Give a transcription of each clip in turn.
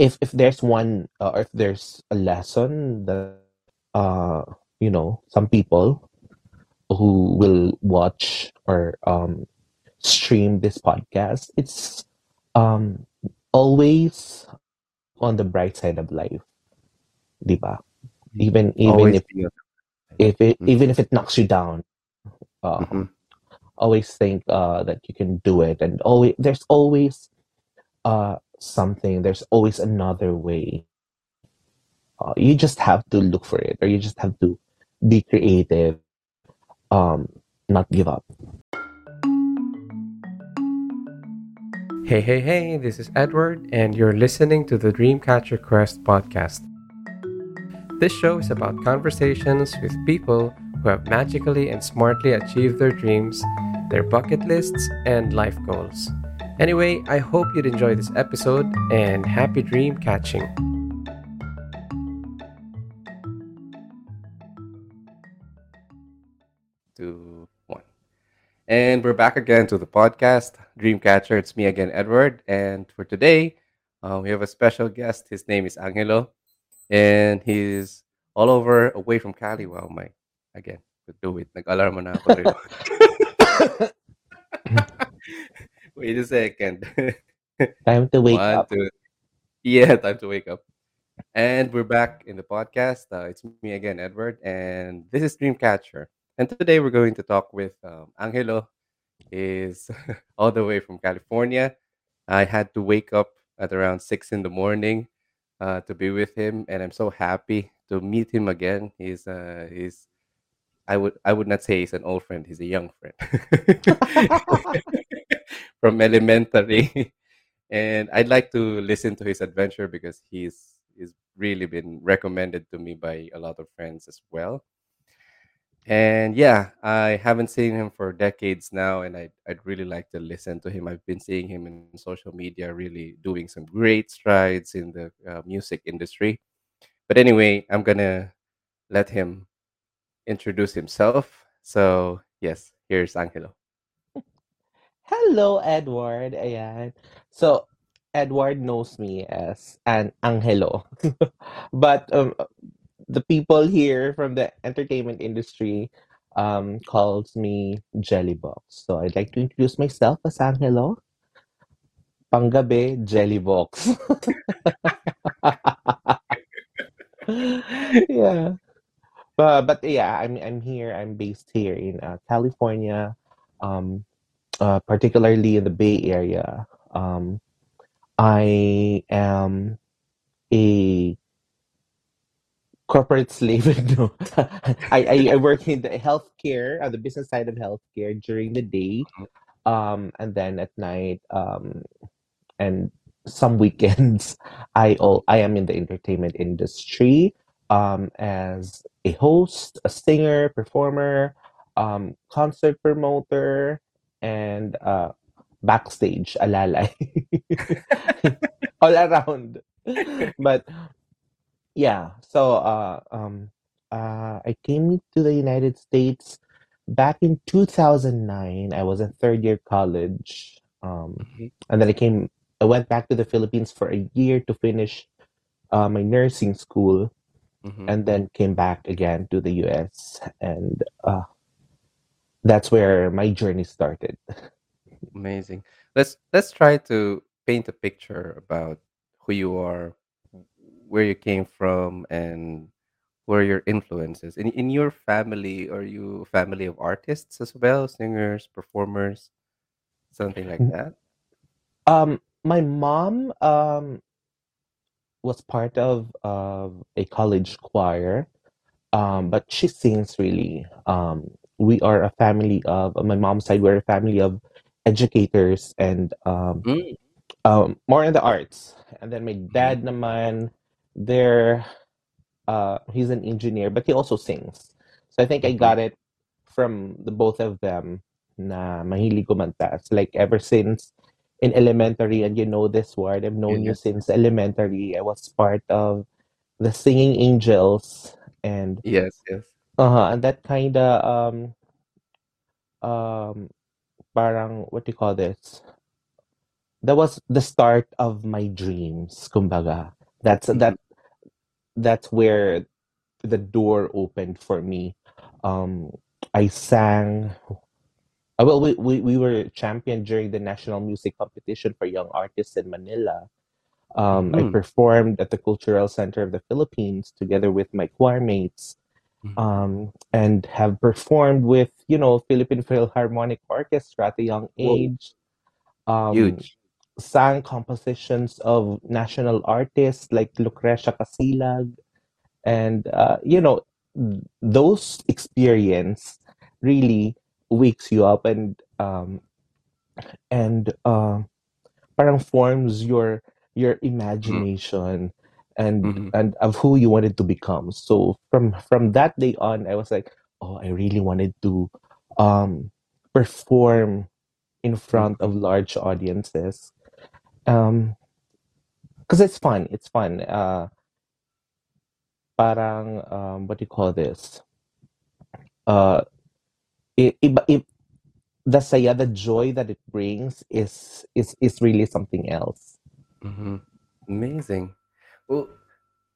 if if there's one uh, or if there's a lesson that uh you know some people who will watch or um stream this podcast it's um always on the bright side of life diba even even Always if on if it Mhm. even if it knocks you down uh, Mhm. always think uh that you can do it and always there's always uh something there's always another way uh, you just have to look for it or you just have to be creative um not give up Hey, hey, hey, this is Edward, and you're listening to the Dreamcatcher Quest podcast. This show is about conversations with people who have magically and smartly achieved their dreams, their bucket lists, and life goals. Anyway, I hope you'd enjoy this episode and happy dream catching. two, one. And we're back again to the podcast, Dreamcatcher. It's me again, Edward. And for today, uh, we have a special guest. His name is Angelo. And he's all over away from Cali. Wow, my, again, could do it. Nag-alarm na ako rin. Wait a second. time to wake One, up two. Yeah, time to wake up. And we're back in the podcast. Uh, it's me again, Edward, and this is Dreamcatcher. And today we're going to talk with um, Angelo. Is all the way from California. I had to wake up at around six in the morning uh, to be with him, and I'm so happy to meet him again. He's uh, he's I would I would not say he's an old friend. He's a young friend from elementary, and I'd like to listen to his adventure because he's he's really been recommended to me by a lot of friends as well. And yeah, I haven't seen him for decades now, and I'd, I'd really like to listen to him. I've been seeing him in social media, really doing some great strides in the uh, music industry. But anyway, I'm gonna let him introduce himself. So yes, here's Angelo. Hello edward. Ayan. So edward knows me as an angelo. But um the people here from the entertainment industry um calls me Jelly Boks so i'd like to introduce myself as angelo. Panggabi Jelly Boks yeah. But but yeah i'm i'm here. I'm based here in uh, california. Um uh, particularly in the bay area um i am a corporate slave no I, I i work in the healthcare uh, the business side of healthcare during the day um and then at night um and some weekends i all i am in the entertainment industry um as a host a singer performer um concert promoter and uh backstage alalay. All around. But yeah. So uh um uh i came to the united states back in 2009 i was in third year college um Mhm, and then i came i went back to the philippines for a year to finish uh, my nursing school mhm. and then came back again to the us and uh that's where my journey started Amazing. Let's let's try to paint a picture about who you are, where you came from, and where your influences. In in your family, are you a family of artists as well, singers, performers, something like that? um my mom um was part of of a college choir um but she sings really um we are a family of on my mom's side we're a family of educators and um Mm, um more in the arts. And then my dad naman there uh he's an engineer but he also sings. So i think i mhm. got it from the both of them na mahilig kumanta. It's like ever since in elementary and you know this word i've known you since elementary i was part of the singing angels and yes, yes. Uh and that kind of um um parang what do you call this that was the start of my dreams, kumbaga. That's that that's where the door opened for me. Um, I sang. uh, Well, we, we, we were champion during the national music competition for young artists in Manila. Um, I Mhm. performed at the Cultural Center of the Philippines together with my choir mates. Um, and have performed with you know Philippine Philharmonic Orchestra at a young age. Um, huge. sang compositions of national artists like Lucrecia Kasilag, and uh, you know those experience really wakes you up and um, and uh, parang forms your your Mhm. imagination and Mhm. and of who you wanted to become so from from that day on i was like oh i really wanted to um perform in front of large audiences um because it's fun it's fun uh parang um what do you call this uh it, it, the saya the joy that it brings is is is really something else Mhm. Amazing. Well,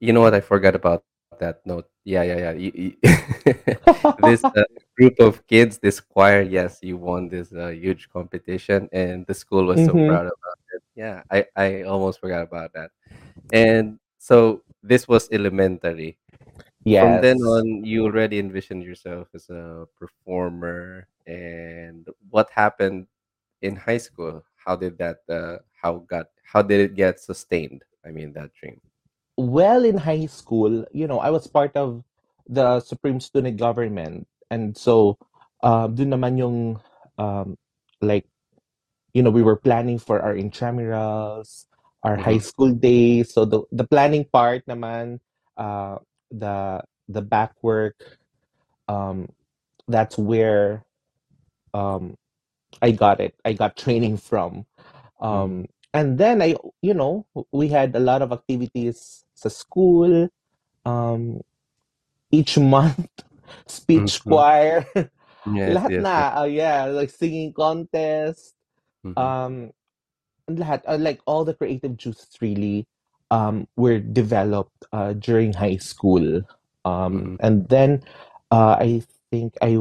you know what? I forgot about that note. Yeah, yeah, yeah. You, you- this uh, group of kids, this choir, yes, you won this uh, huge competition, and the school was so hmm proud about it. Yeah, I, I almost forgot about that. And so this was elementary. Yeah. From then on, you already envisioned yourself as a performer. And what happened in high school? How did that? Uh, how got? How did it get sustained? I mean, that dream. Well in high school, you know, I was part of the Supreme Student Government. And so, uh, dun naman yung, um, like, you know, we were planning for our intramurals, our high Mm-hmm. school days. So the, the planning part naman, uh, the, the back work, um, that's where, um, I got it. I got training from. Mm-hmm. Um, and then I, you know, we had a lot of activities school. Um, each month, speech Mm-hmm. choir, Yes, lahat yes, yes. na. Oh yeah, like singing contest, Mm-hmm. um, lahat, uh, like all the creative juices really um were developed uh during high school. Um, Mm-hmm. and then uh I think I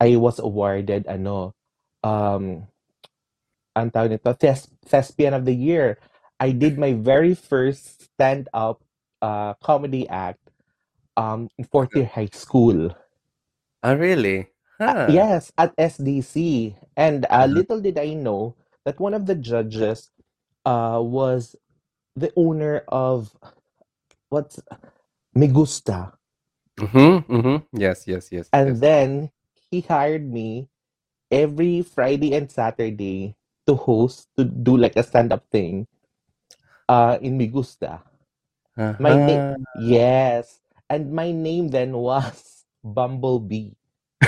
I was awarded ano um ang tawag nito, Thes- Thespian of the Year. I did my very first stand-up uh comedy act um in fourth year high school. Oh, really? Uh, yes, at SDC. And uh, Uh-huh. little did I know that one of the judges uh, was the owner of what's Me Gusta. Mm-hmm. Mm-hmm. Yes, yes, yes, And yes. then he hired me every Friday and Saturday to host, to do like a stand-up thing uh, in Me Gusta. My name, Uh-huh. yes. And my name then was Bumblebee.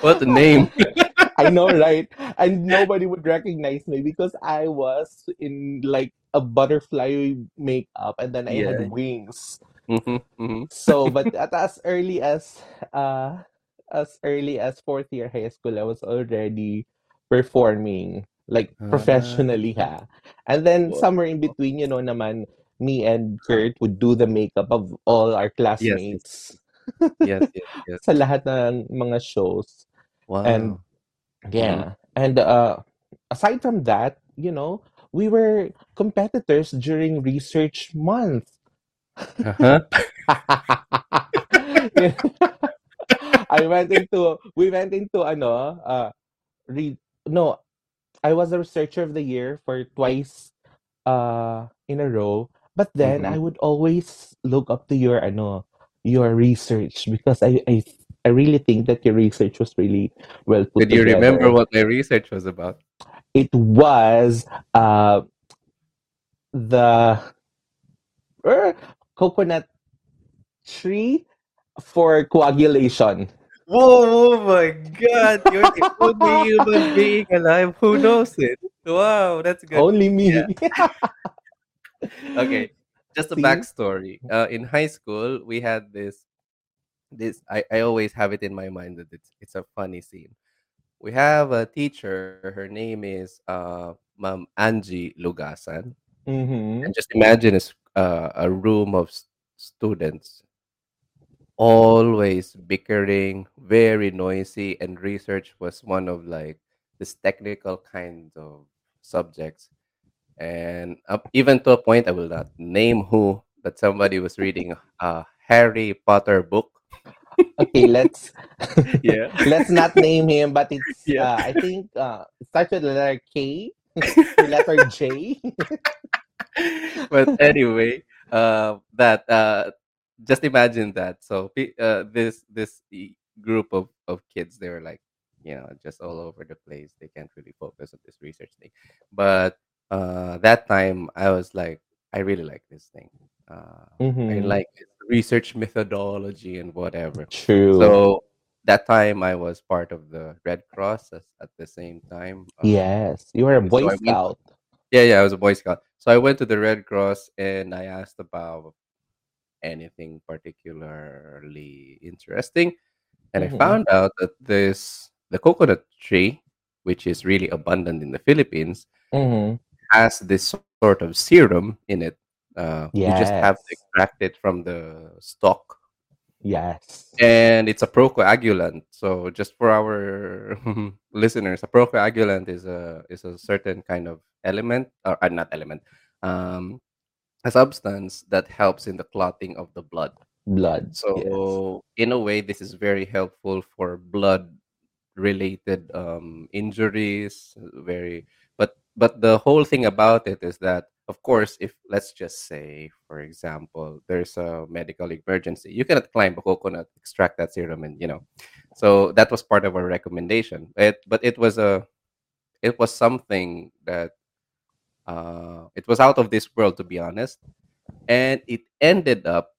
What a name. I know, right? And nobody would recognize me because I was in like a butterfly makeup and then I had Yeah. wings. Mm-hmm. Mm-hmm. So, but at as early as uh as early as fourth year high school, I was already performing like Ah, professionally, ha. And then wow. somewhere in between, you know, naman me and Kurt would do the makeup of all our Yes, yes, classmates yes, yes, yes. sa lahat ng mga shows. And Wow. Mm-hmm. Yeah. And uh aside from that, you know, we were competitors during research month. Uh-huh. I went into we went into ano uh read no, I was a researcher of the year for twice uh in a row. But then Mm-hmm. I would always look up to your ano your research because I I I really think that your research was really well put Did you remember what my research was about? It was uh the er, coconut tree for coagulation. Whoa, oh my God! You're the only human being alive who knows it. Wow, that's good. Only Yeah. me. Okay. Just a See? backstory. Uh, in high school, we had this. This I, I always have it in my mind that it's it's a funny scene. we have a teacher. Her name is uh, Ma'am Angie Lugasan. Mm-hmm. And just imagine a, uh, a room of students always bickering, very noisy, and research was one of like this technical kind of subjects. And up, even to a point, I will not name who, but somebody was reading a Harry Potter book. Okay, let's Yeah. let's not name him, but it's Yeah. uh, I think uh, it starts with the letter K or letter J. but anyway, uh, that uh, just imagine that. So uh, this this group of of kids, they were like, you know, just all over the place. They can't really focus on this research thing. But uh, that time, I was like, I really like this thing. Uh, I Mm-hmm. like research methodology and whatever. True. So that time, I was part of the Red Cross as, at the same time. Uh, yes, you were a so Boy I went Scout. yeah, yeah, I was a Boy Scout. So I went to the Red Cross and I asked about anything particularly interesting. And I Mm-hmm. found out that this the coconut tree, which is really abundant in the Philippines, Mm-hmm. has this sort of serum in it. Uh, you just have to Yes. extract it from the stalk, Yes. and it's a procoagulant. So just for our listeners, a procoagulant is a is a certain kind of element, or uh, not element, um, a substance that helps in the clotting of the blood. Blood. Yes. So in a way, this is very helpful for blood related um, injuries. Very, but but the whole thing about it is that, of course, if let's just say, for example, there's a medical emergency, you cannot climb a coconut, extract that serum, and you know. So that was part of our recommendation. It, but it was a it was something that uh, it was out of this world, to be honest, and it ended up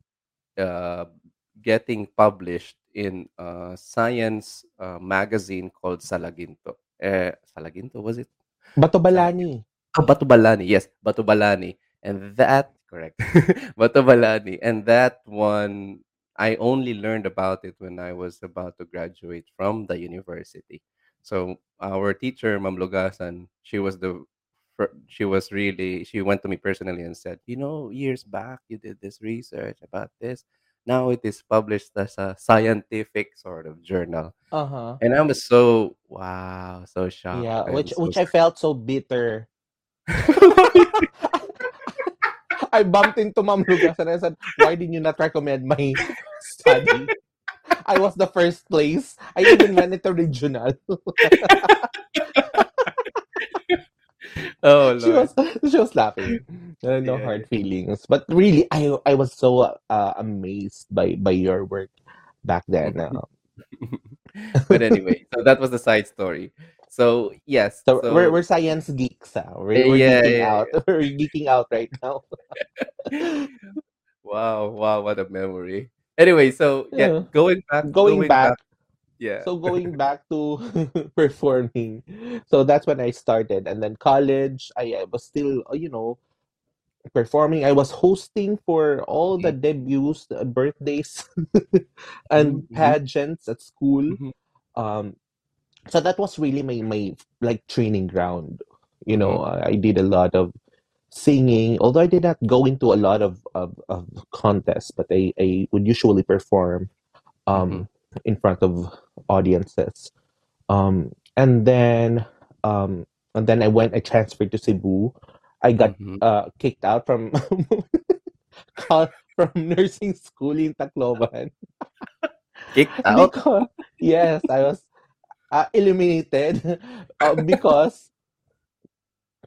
uh, getting published in a science uh, magazine called Salaginto. Eh, Salaginto was it? Batobalani. Ah, Batubalani, yes, Batubalani. And that, correct, Batubalani. And that one, I only learned about it when I was about to graduate from the university. So our teacher, Mam Lugasan, she was the, she was really, she went to me personally and said, you know, years back you did this research about this. Now it is published as a scientific sort of journal. Uh-huh. And I was so, wow, so shocked Yeah, which so which I felt so bitter. I bumped into Ma'am Lucas and I said, why did you not recommend my study? I was the first place. I even went into regional. oh she was she was laughing. No Yeah, hard feelings. But really, I I was so uh, amazed by by your work back then. Uh, but anyway, so that was the side story. So yes, so we're we're science geeks. Uh. eh, We're we're yeah, geeking yeah, out. We're geeking out right now. Wow, wow, what a memory. Anyway, so yeah, Yeah. going back, Going going back, back, yeah. so going back to performing. So that's when I started, and then college. I, I was still, uh, you know, performing. I was hosting for all the Mm, debuts, the birthdays, and mhm, mhm, pageants at school. mhm, Um, so that was really my my like training ground. You know, mhm, I, did a lot of singing, although I did not go into a lot of of, of contests, but I, I would usually perform um in front of audiences. Um, and then um, and then I went. I transferred to Cebu. I got mhm. uh kicked out from from nursing school in Tacloban Kicked out. because yes, I was uh, eliminated uh, because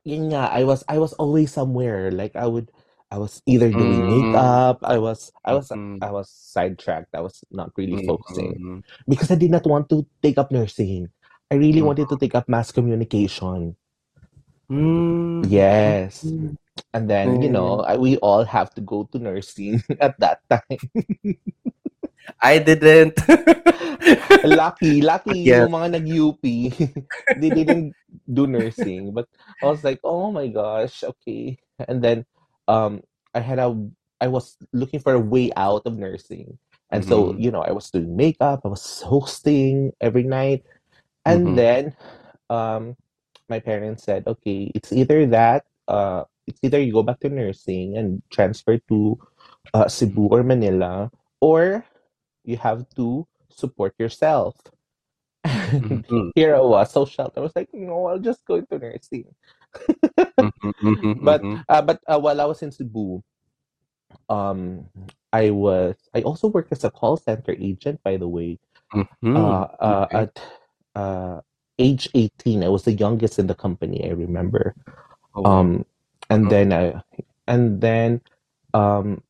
nga, I was I was always somewhere. Like I would I was either doing Mm, makeup, I was I was mhm, I was sidetracked. I was not really focusing mhm, because I did not want to take up nursing. I really wanted to take up mass communication. Yes. mhm. And then, you know, Mm. I, we all have to go to nursing at that time. I didn't. Lucky, lucky Yes. yung mga nag-UP, they didn't do nursing. But I was like, oh my gosh, okay. And then um I had a I was looking for a way out of nursing. And so, Mhm, you know, I was doing makeup, I was hosting every night. And Mhm. then um, my parents said, okay, it's either that, uh, it's either you go back to nursing and transfer to uh, Cebu or Manila, or you have to support yourself. Mhm. here I was, so shocked. I was like, no, I'll just go into nursing. Mhm. Mhm. But Mhm. uh, but uh, while I was in Cebu, um, I was I also worked as a call center agent, by the way. Mhm. Uh, uh, Okay. at uh, age 18, I was the youngest in the company, I remember. Oh wow. Um, and Uh-huh. then I and then um,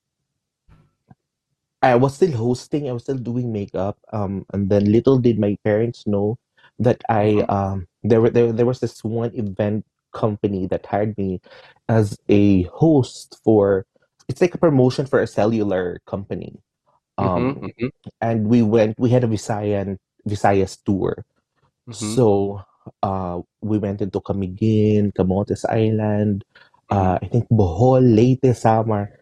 I was still hosting, I was still doing makeup. Um, and then little did my parents know that I Mhm. um there were there, there was this one event company that hired me as a host for it's like a promotion for a cellular company. Mhm. Um, Mhm. and we went we had a Visayan Visayas tour. Mhm. So uh we went into Camiguin, Camotes Island, Mhm. uh I think Bohol, Leyte, Samar.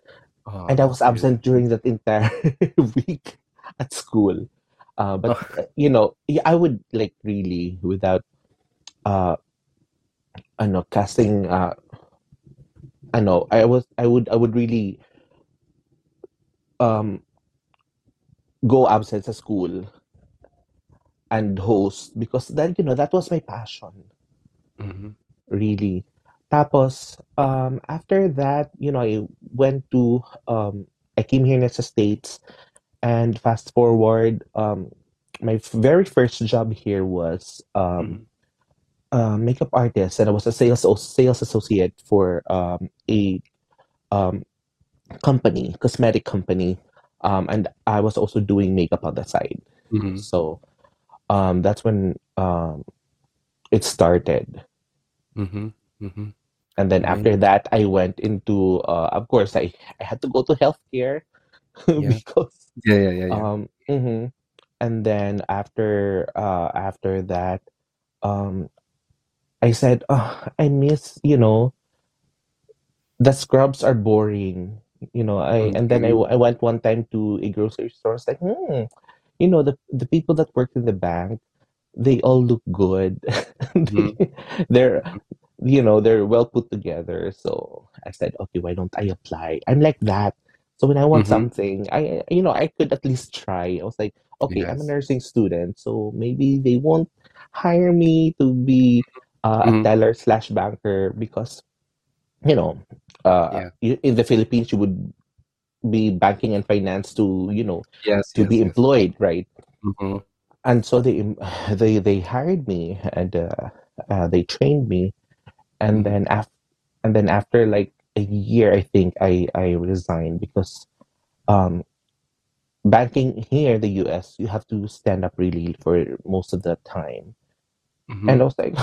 Oh, And I was absent during that entire week at school. Uh, but Oh. you know, I would like really without uh I know casting uh I know I was I would I would really um go absent sa school and host because then you know that was my passion Mhm. really. Tapos um after that, you know, I went to um I came here in the States and fast forward um my very first job here was um Mhm. a makeup artist and I was a sales sales associate for um a um company, cosmetic company. Um and I was also doing makeup on the side. Mhm. So um that's when um it started. Mhm. Mhm. And then after Amazing. that I went into uh of course I, I had to go to healthcare Yeah. because Yeah, yeah, yeah, yeah. um mhm. and then after uh after that um I said, oh, I miss, you know, the scrubs are boring. You know, I and then I, I went one time to a grocery store. It's like, hmm, you know, the the people that work in the bank, they all look good. Mhm. they, they're, Mhm. You know, they're well put together. So I said, okay, why don't I apply? I'm like that. So when I want Mhm. something, I, you know, I could at least try. I was like, okay, I'm a nursing student, so maybe they won't hire me to be uh, a Mhm. teller slash banker because you know, uh, Yeah. in the Philippines, you would be banking and finance to, you know, Yes, to yes, be yes. employed, right? Mhm. And so they they they hired me and uh, uh, they trained me, and Mhm. then after and then after like a year, I think I I resigned because um banking here in the US, you have to stand up really for most of the time, and I was like,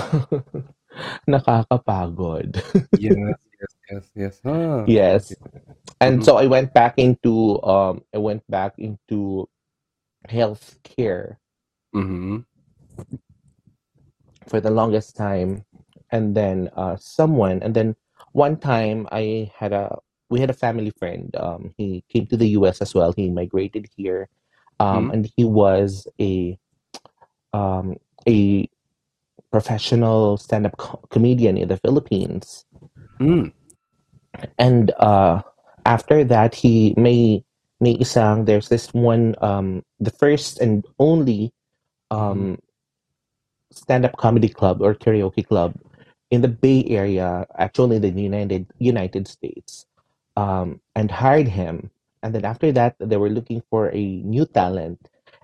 nakakapagod. Yes, yes, yes, yes. Ah, yes, and Mhm. so I went back into um I went back into healthcare Mhm. for the longest time and then uh someone and then one time I had a we had a family friend um he came to the US as well he migrated here um Mhm. and he was a um a professional stand-up co- comedian in the Philippines Mm. and uh after that he may may isang there's this one um the first and only um stand-up comedy club or karaoke club in the Bay Area, actually in the United United States, um, and hired him. And then after that, they were looking for a new talent,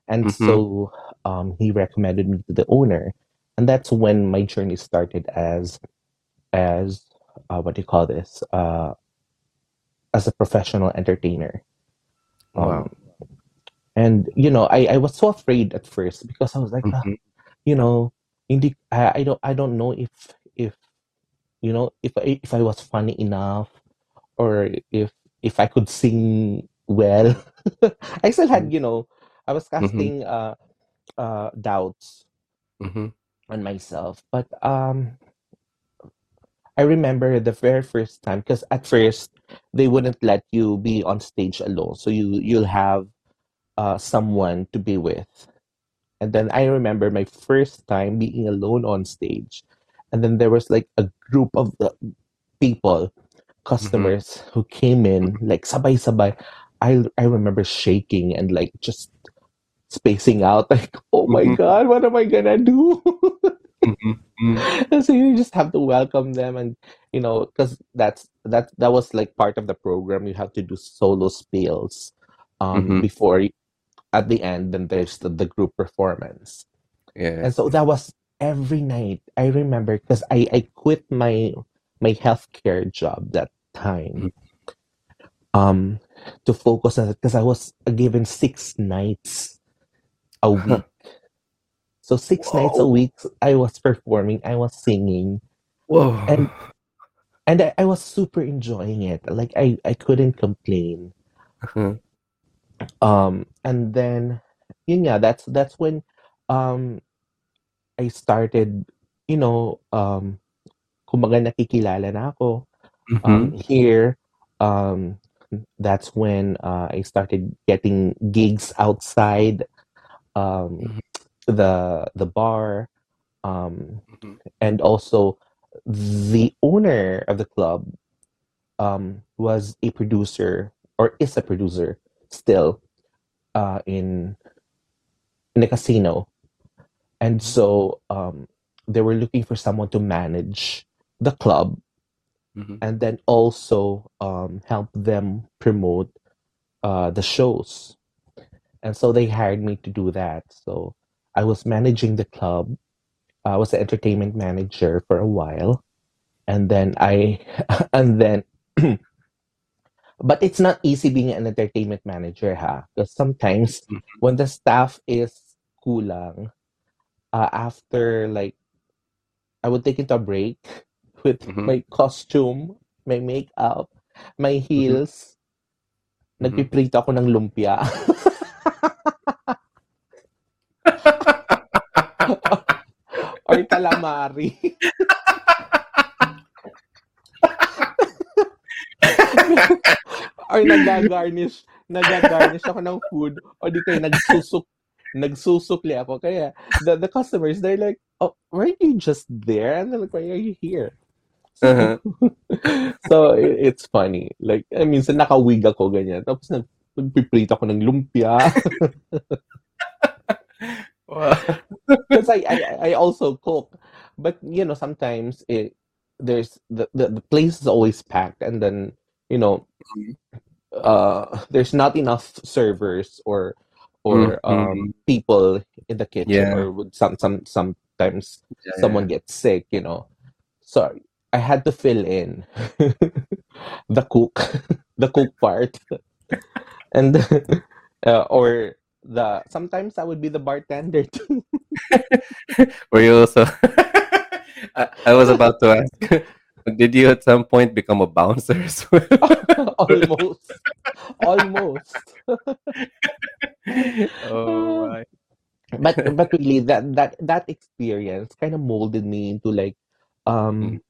and Mhm. so um, he recommended me to the owner, and that's when my journey started as as uh, what do you call this? Uh, as a professional entertainer. Wow. Um, and you know, I, I was so afraid at first because I was like, ah, Mhm. you know, hindi, I, I don't I don't know if if you know if I, if I was funny enough or if if I could sing well. I still had you know I was Mhm. casting uh uh doubts Mhm. on myself, but um I remember the very first time because at first they wouldn't let you be on stage alone, so you you'll have uh someone to be with and then I remember my first time being alone on stage, and then there was like a group of the people, Mhm. customers who came in like sabay-sabay. I I remember shaking and like just spacing out like, oh my Mhm. God, what am I gonna do? Mhm. Mm. And so you just have to welcome them and you know because that's that that was like part of the program you have to do solo spills um Mhm. before at the end then there's the, the group performance Yeah. and so that was every night i remember because i i quit my my healthcare job that time Mhm. um to focus on it because i was given six nights a week so six nights a week i was performing i was singing Whoa. and and I, I was super enjoying it. Like I, I couldn't complain. Uh-huh. Um, and then, nga, that's that's when, um, I started, you know, um, kumbaga nakikilala na ako. Um, Mhm. here, um, that's when uh, I started getting gigs outside, um, Mhm. the the bar, um, Mhm. and also the owner of the club um, was a producer or is a producer still uh, in in a casino, and so um, they were looking for someone to manage the club Mhm. and then also um, help them promote uh, the shows. And so they hired me to do that. So I was managing the club. I was the entertainment manager for a while, and then I and then but it's not easy being an entertainment manager ha because sometimes Mhm. when the staff is kulang uh, after like i would take into a break with Mhm. my costume my makeup my Mhm. heels Mhm. nagpiprito ako ng lumpia or calamari or nagagarnish nagagarnish ako ng food o di kaya nagsusuk nagsusukli ako. Kaya the, the customers they're like oh weren't you just there? And they're like why are you here? So Uh-huh. so i- it's funny. Like I mean sa nakawig ako ganyan. Tapos nag nagpiprito ako ng lumpia. Because I, I I also cook. But you know sometimes it there's the, the the place is always packed. And then you know Mhm. uh there's not enough servers or or um Mhm. people in the kitchen Yeah. or would some some sometimes Yeah, someone yeah. gets sick you know so i had to fill in the cook the cook part and uh, or the sometimes i would be the bartender too Were you also? I, I was about to ask. Did you at some point become a bouncer as well? almost almost oh my. but but really that that that experience kind of molded me into like um Mhm.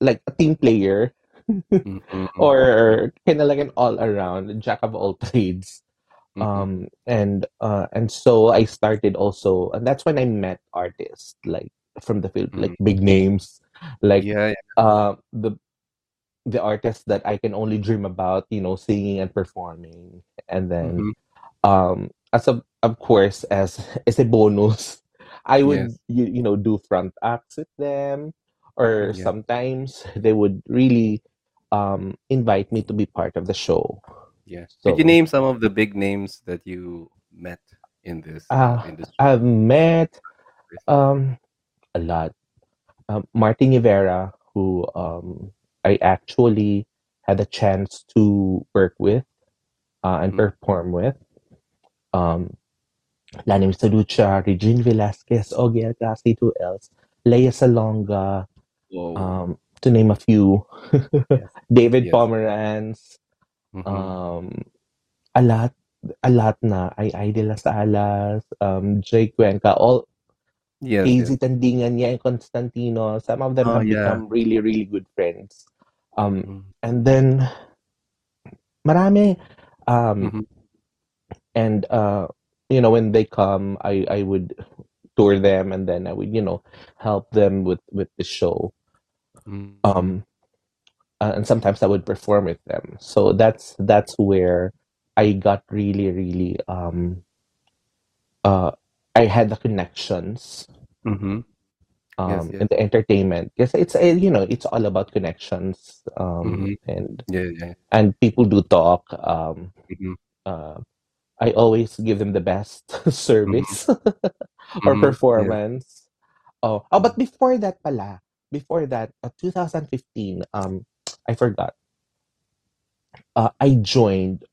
like a team player Mhm. or kind of like an all around jack of all trades Mhm. um and uh and so i started also and that's when i met artists like from the field like Mhm. big names like Yeah, yeah. uh the the artists that i can only dream about you know singing and performing and then Mhm. um as a of course as as a bonus i would Yes. you, you know do front acts with them or Yeah. sometimes they would really um invite me to be part of the show Yeah. Could you name some of the big names that you met in this uh industry? i've met um a lot um, Martin Nievera who um i actually had a chance to work with uh, and Mhm. perform with um Lani Misalucha, Regine Velasquez, Ogie Alcasid, who else? Lea Salonga, um, to name a few. Yes. David Yes. Pomeranz, Mhm. um, a lot, a lot na. Ai-Ai delas Alas, um, Jay Cuenca, all Yes. AZ Yes. Tandingan and Constantino. Some of them Oh have yeah. become really, really good friends. Um, Mhm. and then, marami. Um, Mhm. and uh, you know when they come i i would tour them and then i would you know help them with with the show Mhm. um uh, and sometimes i would perform with them so that's that's where i got really really um uh i had the connections Mhm. Um yes. in the entertainment because it's uh, you know it's all about connections um Mhm. and Yeah, yeah. and people do talk um Mhm. uh i always give them the best service or Mhm. Yes. performance oh oh but before that pala before that uh, 2015 um i forgot uh, i joined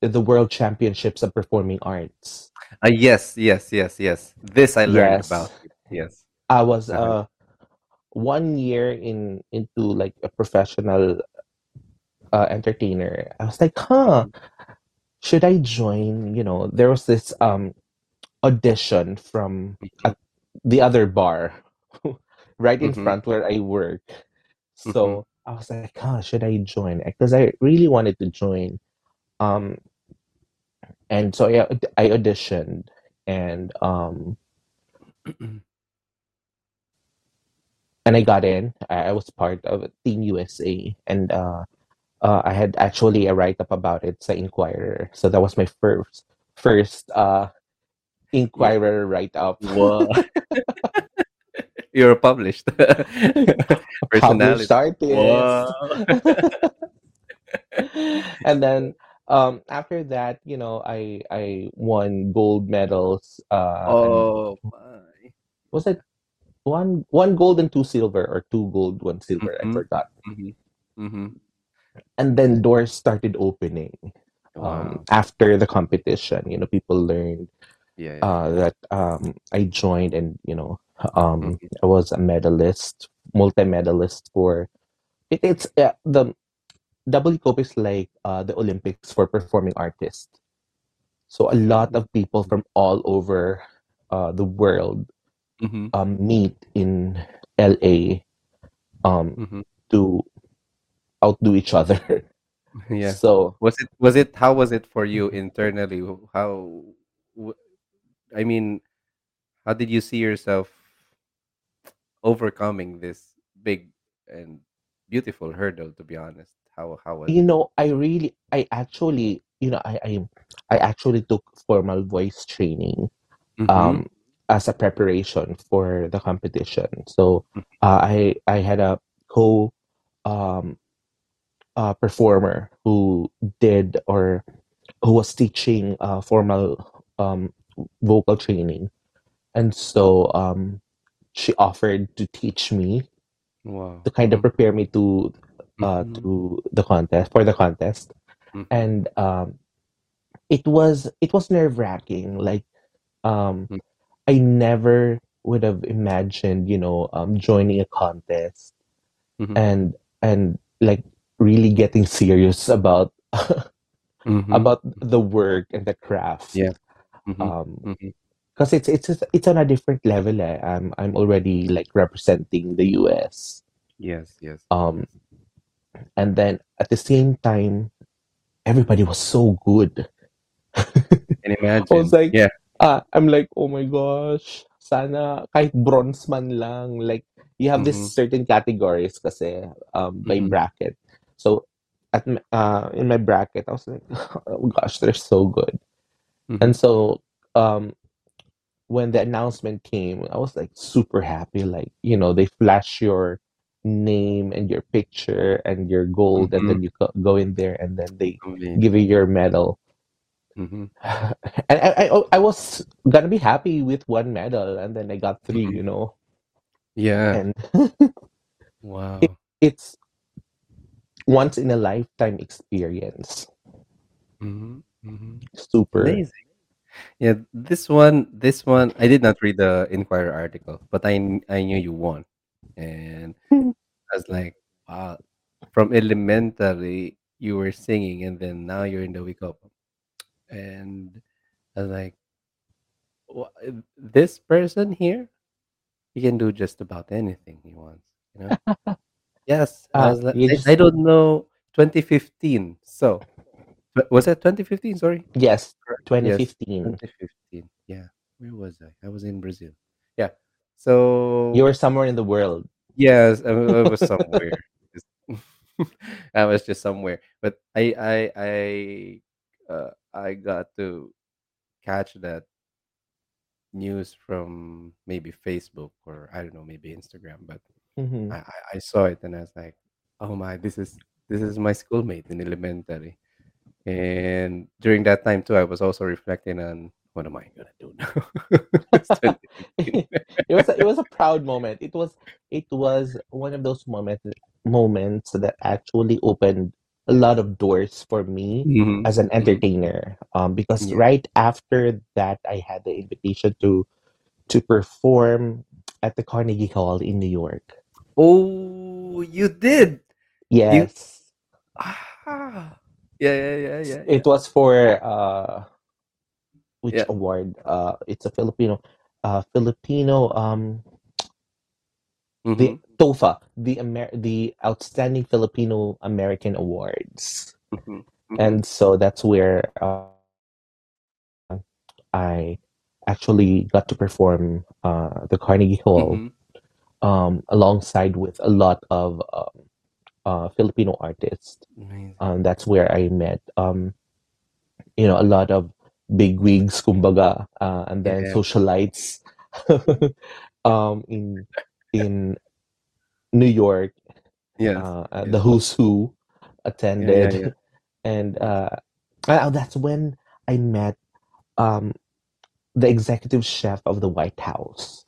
the world championships of performing arts Uh, yes, yes, yes, yes. This I learned about yes it. Yes. i was Uh-huh. uh one year in into like a professional uh, entertainer i was like huh should i join you know there was this um audition from Mhm. uh, the other bar right in Mhm. front where i work so i was like huh should i join because i really wanted to join um and so yeah i auditioned and um and i got in i, I was part of team usa and uh uh, I had actually a write up about it sa Inquirer. So that was my first first uh. Inquirer write up. You're published Published personality. artist. And then um after that, you know, I I won gold medals uh Oh my. was it one one gold and two silver or two gold, one silver, I Mhm. forgot. Mhm. Mhm. And then doors started opening um after the competition. You know, people learned Yeah, yeah, uh, that um, I joined, and you know, um, Mhm. I was a medalist, multi-medalist for it, it's uh, the WCOP is like uh, the Olympics for performing artists. So a lot of people from all over uh, the world Mhm. um, meet in LA um, Mhm. to outdo each other. Yeah. So Was it was it how was it for you internally? How w- I mean, how did you see yourself overcoming this big and beautiful hurdle to be honest? How how was you know, I really, I actually, you know, I I, I actually took formal voice training Mhm. um, as a preparation for the competition. So Mhm. uh, I I had a co um, uh, performer who did or who was teaching uh, formal um, vocal training, and so um, she offered to teach me Wow. to kind of Mhm. prepare me to uh, Mhm. to the contest for the contest, Mhm. and um, it was it was nerve wracking. Like um, Mhm. I never would have imagined, you know, um, joining a contest Mhm. and and like really getting serious about Mhm. about the work and the craft. Yeah. Um, because it's it's it's on a different level. Eh. I'm I'm already like representing the U.S. Yes, yes, Um. And then at the same time, everybody was so good. Can I was like, Yeah. ah, I'm like, oh my gosh, sana kahit bronze man lang. Like, you have this Mhm. certain categories kasi um, by Mhm. bracket. So, at uh, in my bracket, I was like, oh gosh, they're so good. And Mhm. so, um, when the announcement came, I was like super happy. Like, you know, they flash your name and your picture and your gold, and Mhm. then you go, go in there, and then they give you your medal. Mhm. and I, I I was gonna be happy with one medal, and then I got three. Mhm. You know, Yeah. and Wow. it, it's once in a lifetime experience. Mhm. Mhm. Super. Amazing. Yeah, this one, this one, I did not read the Inquirer article, but I I knew you won, and I was like, wow. From elementary, you were singing, and then now you're in the wake up, and I was like, "Wha- this person here, he can do just about anything he wants, you know? Yes, I Uh, was like, you I, just I don't know, 2015. So But was that 2015? Sorry. Yes, Correct. Yes, 2015. 2015. Yeah. Where was I? I was in Brazil. Yeah. You were somewhere in the world. yes, I, I was somewhere. I was just somewhere, but I I I uh, I got to catch that news from maybe Facebook or I don't know, maybe Instagram, but hmm I, I I saw it and I was like, oh my, this is this is my schoolmate in elementary. And during that time too, I was also reflecting on what am I gonna do now? It was a, it was a proud moment. It was it was one of those moments moments that actually opened a lot of doors for me Mhm, as an mhm. entertainer. Um, because Yeah. right after that, I had the invitation to to perform at the Carnegie Hall in New York. Oh, you did. You Yes, ah yeah yeah yeah yeah it was for uh which yeah. award? Uh, it's a Filipino, uh, Filipino um the Mm-hmm. TOFA, the Amer the Outstanding Filipino American Awards, Mm-hmm. Mm-hmm. and so that's where uh, I actually got to perform uh, the Carnegie Hall Mm-hmm. um, alongside with a lot of um, uh, Filipino artists. Um, that's where I met um, you know a lot of big wigs, kumbaga, uh, and then Yeah. socialites um, in in New York. Yes. Uh, uh, Yes. the Who's Who Yeah. Yeah. attended, Yeah. and uh, uh, that's when I met um, the executive chef of the White House,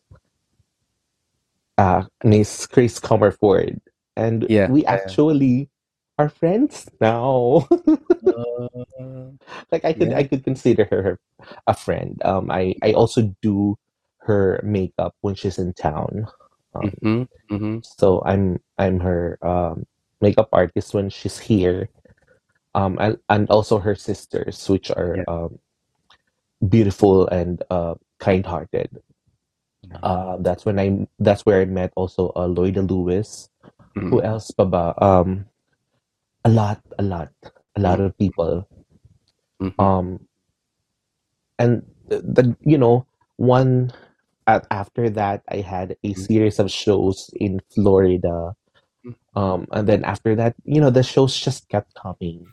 uh, Miss Chris Comerford, and Yeah. we Yeah. actually are friends now. Uh, like I could yeah. I could consider her a friend. Um, I I also do her makeup when she's in town. Um, Mm-hmm. Mm-hmm. so I'm I'm her um makeup artist when she's here. Um, and and also her sisters, which are Yeah. um beautiful and uh kind-hearted. Mm-hmm. Uh, that's when I that's where I met also uh, Loida Lewis. Who Mm-hmm. else pa ba? Um, a lot, a lot, a lot of people. Mm-hmm. Um, and the, the you know one after that I had a Mm-hmm. series of shows in Florida. Um, and then after that, you know, the shows just kept coming.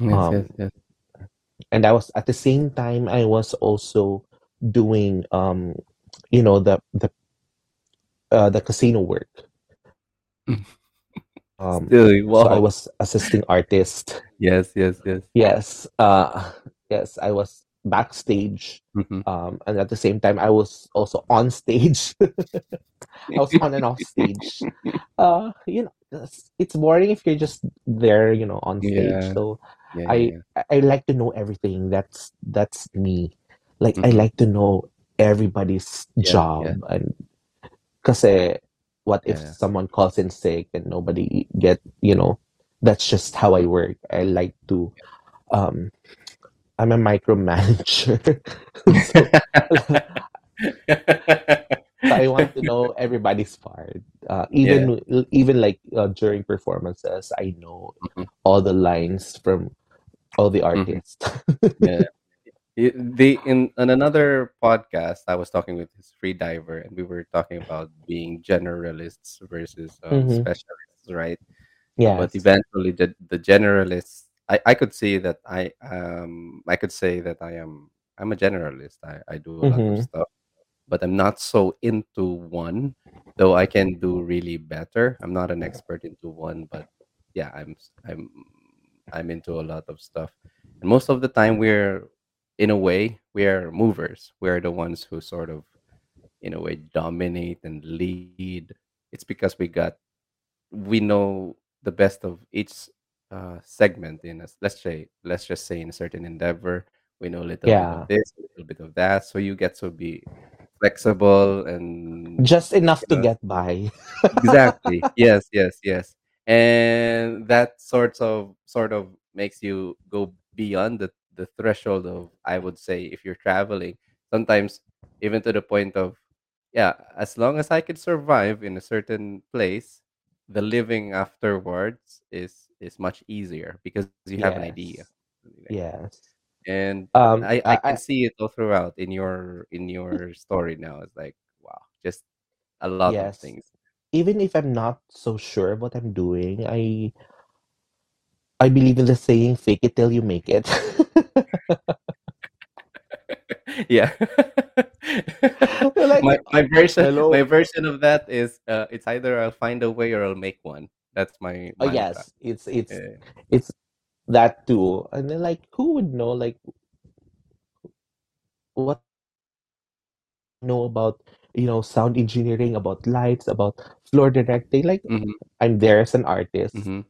Yes. Yes. Um, Yes. and I was at the same time I was also doing um, you know, the the uh, the casino work. Um, Still, so I was assisting artist. Yes. Yes. Yes. Yes, uh, yes, I was backstage. Mm-hmm. Um, and at the same time, I was also on stage. I was on and off stage. Uh, you know, it's, boring if you're just there, you know, on stage. Yeah. So Yeah. I Yeah. I I like to know everything. That's that's me. Like I Mm-hmm. like to know everybody's job and kasi what if Yeah. someone calls in sick and nobody get, you know, that's just how I work. I like to um I'm a micromanager. so, I want to know everybody's part. Uh, yeah. even even like uh, during performances, I know Mhm. all the lines from all the Mhm. artists. Yeah. In on another podcast, I was talking with this free diver, and we were talking about being generalists versus um, hmm specialists, right? Yeah. But eventually, the the generalists, I, I could see that I um I could say that I am I'm a generalist. I, I do a lot of hmm stuff, but I'm not so into one. Though I can do really better. I'm not an expert into one, but yeah, I'm I'm I'm into a lot of stuff. And most of the time, we're in a way we're movers. We're the ones who sort of in a way dominate and lead. It's because we got we know the best of each uh, segment in us. Let's say let's just say in a certain endeavor, we know a little bit of this, a little bit of that. So you get to be flexible and Just enough you to get by. exactly yes yes yes and that sort of sort of makes you go beyond the, the threshold of i would say if you're traveling sometimes even to the point of yeah as long as i could survive in a certain place the living afterwards is is much easier because you have an idea Yes. something like that. Yes. And Um, I I can I see it all throughout in your in your story now. It's like wow, just a lot of things. Even if I'm not so sure what I'm doing, I I believe in the saying, "Fake it till you make it." yeah. Like, my my version hello. my version of that is uh, it's either I'll find a way or I'll make one. That's my Oh mantra. yes, it's it's Yeah. it's that too. And then like, who would know like what know about you know sound engineering, about lights, about floor directing? Like, Mhm. I'm there as an artist. Mhm.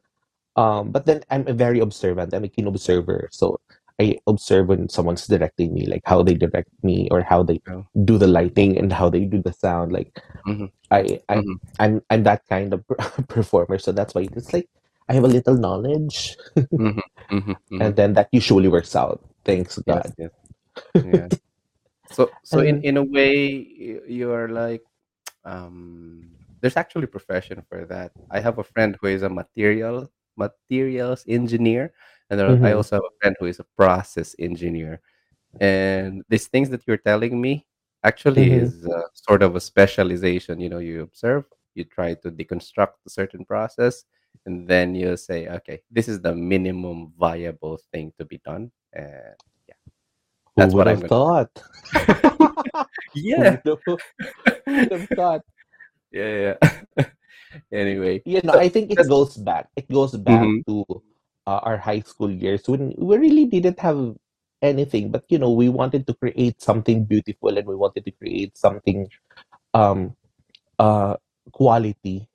Um, but then I'm a very observant. I'm a keen observer. So I observe when someone's directing me, like how they direct me or how they Oh. do the lighting and how they do the sound. Like Mhm. I, I Mhm. I'm I'm that kind of performer. So that's why it's like I have a little knowledge, Mhm. Mhm. Mhm. and then that usually works out. Thanks. God. Yes. Yeah. So so in in a way you are like um there's actually a profession for that. I have a friend who is a material materials engineer and then I also have a friend who is a process engineer. And these things that you're telling me actually mhm. is uh, sort of a specialization. You know, you observe, you try to deconstruct a certain process, and then you say, okay, this is the minimum viable thing to be done. And yeah, that's what have thought? Yeah. would have, who would have thought? Yeah, yeah. Anyway, You know, so I think it goes back. It goes back mhm, to uh, our high school years when we really didn't have anything, but you know, we wanted to create something beautiful and we wanted to create something um uh quality.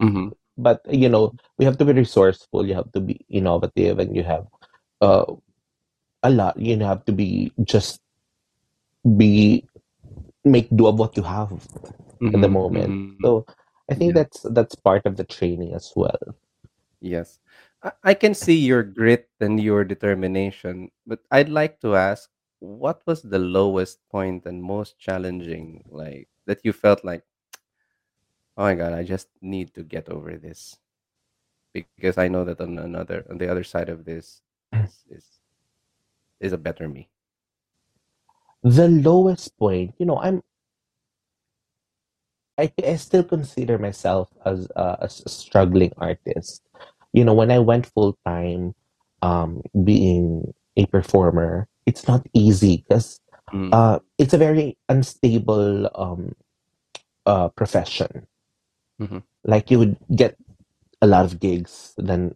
mhm, But you know, we have to be resourceful, you have to be innovative and you have uh a lot, you have to be just be make do of what you have at the mhm, moment. mhm. So I think Yeah, that's that's part of the training as well. yes. I, I can see your grit and your determination, but I'd like to ask, what was the lowest point and most challenging, like that you felt like, oh my God, I just need to get over this because I know that on another on the other side of this is is is a better me. The lowest point, you know, I'm I, I still consider myself as a, as a struggling artist. You know, when I went full time, um, being a performer, it's not easy because Mm, uh, it's a very unstable um, uh, profession. mhm, Like you would get a lot of gigs, then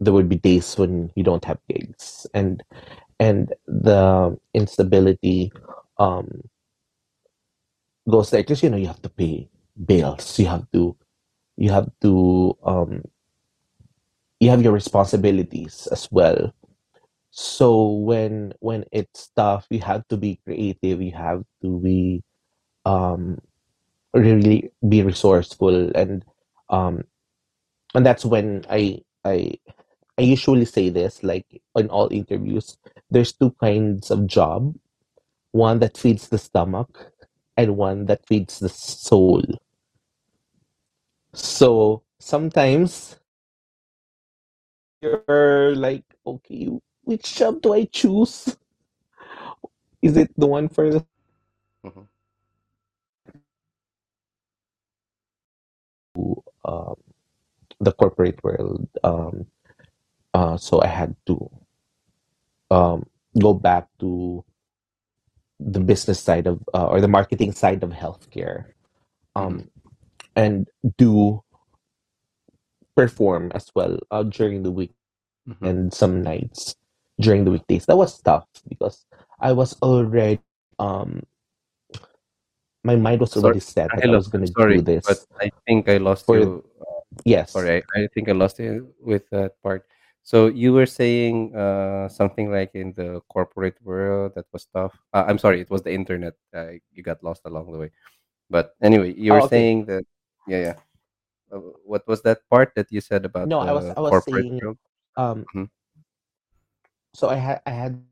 there would be days when you don't have gigs, and and the instability um, there because you know you have to pay bills, you have to you have to um, you have your responsibilities as well. So when when it's tough, you have to be creative. You have to be um, really be resourceful, and um, and that's when I I I usually say this like in all interviews. There's two kinds of job: one that feeds the stomach, and one that feeds the soul. So sometimes you're like, okay, which job do I choose? Is it the one for the mhm, um, the corporate world? Um, uh, so I had to um, go back to the business side of uh, or the marketing side of healthcare um, and do perform as well uh, during the week mhm. and some nights during the weekdays. That was tough because I was already um, my mind was Sorry, already set that I hello. was gonna Sorry, do but this I think I lost for you. yes. Sorry, I, I think I lost you with that part. So you were saying uh, something like in the corporate world that was tough. Uh, I'm sorry, it was the internet. Uh, you got lost along the way. But anyway, you were Oh, okay. saying that. Yeah, yeah. Uh, what was that part that you said about No, I was the I was corporate saying world? um Mhm, so I had I had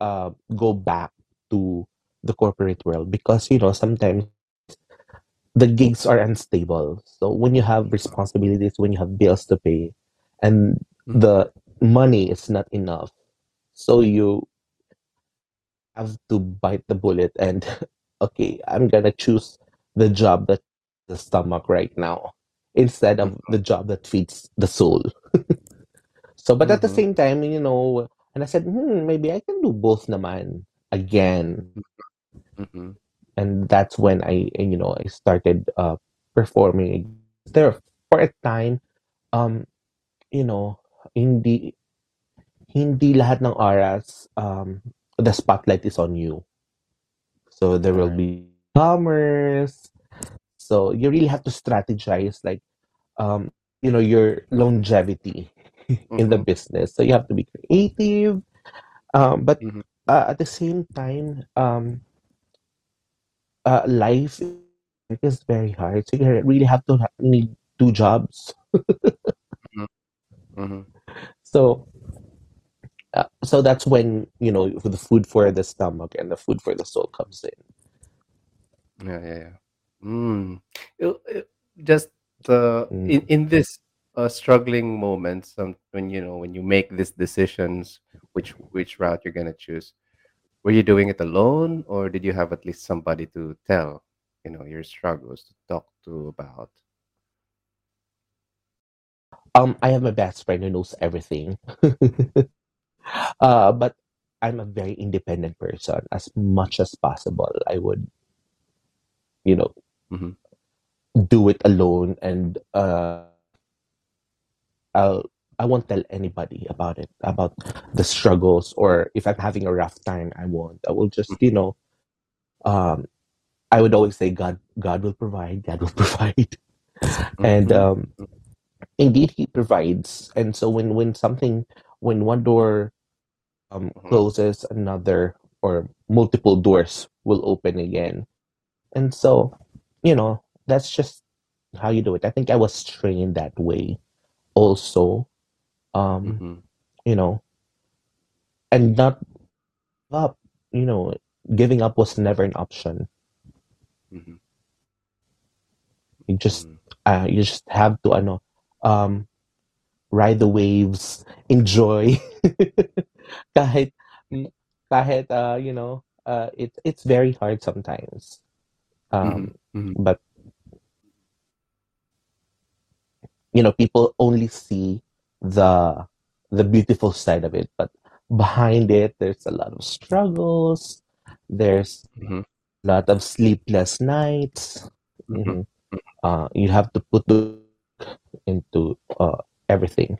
uh go back to the corporate world because you know sometimes the gigs are unstable. So when you have responsibilities, when you have bills to pay, and the money is not enough, So you have to bite the bullet and okay, I'm gonna choose the job that the stomach right now instead of Mhm. the job that feeds the soul. So, but at the same time, you know, and I said, hmm, maybe I can do both naman again. Mhm. And that's when I, you know, I started uh, performing there for a time. Um, you know, hindi hindi lahat ng oras um, the spotlight is on you. So there will be commerce. So you really have to strategize, like, um, you know, your longevity in the Mhm. business. So you have to be creative. Um, but Mhm. uh, at the same time, um, uh, life is very hard. So you really have to ha- need two jobs. Mhm. Mhm. So uh, so that's when you know the food for the stomach and the food for the soul comes in. Yeah, yeah, yeah. Mm. It- it- just the in Mm. in this uh, struggling moments, um, when you know when you make these decisions, which which route you're gonna choose. Were you doing it alone, or did you have at least somebody to tell, you know, your struggles to talk to about? Um, I have my best friend who knows everything. uh, but I'm a very independent person. As much as possible, I would, you know, Mhm. do it alone, and uh, I'll I won't tell anybody about it, about the struggles, or if I'm having a rough time, I won't. I will just, you know, um, I would always say, God, God will provide. God will provide, and Mhm. um, indeed, He provides. And so when when something, when one door um, Mhm. closes, another or multiple doors will open again. And so, you know, that's just how you do it. I think I was trained that way also. Um, Mhm. you know, and not give up. You know, giving up was never an option. Mhm. You just Mhm. uh, you just have to ano, um, ride the waves, enjoy. kahit kahit uh, you know, uh, it, it's very hard sometimes. Um, Mhm. Mhm. but you know people only see the the beautiful side of it but behind it there's a lot of struggles there's Mhm. a lot of sleepless nights Mhm. Mhm. uh, you have to put the into uh, everything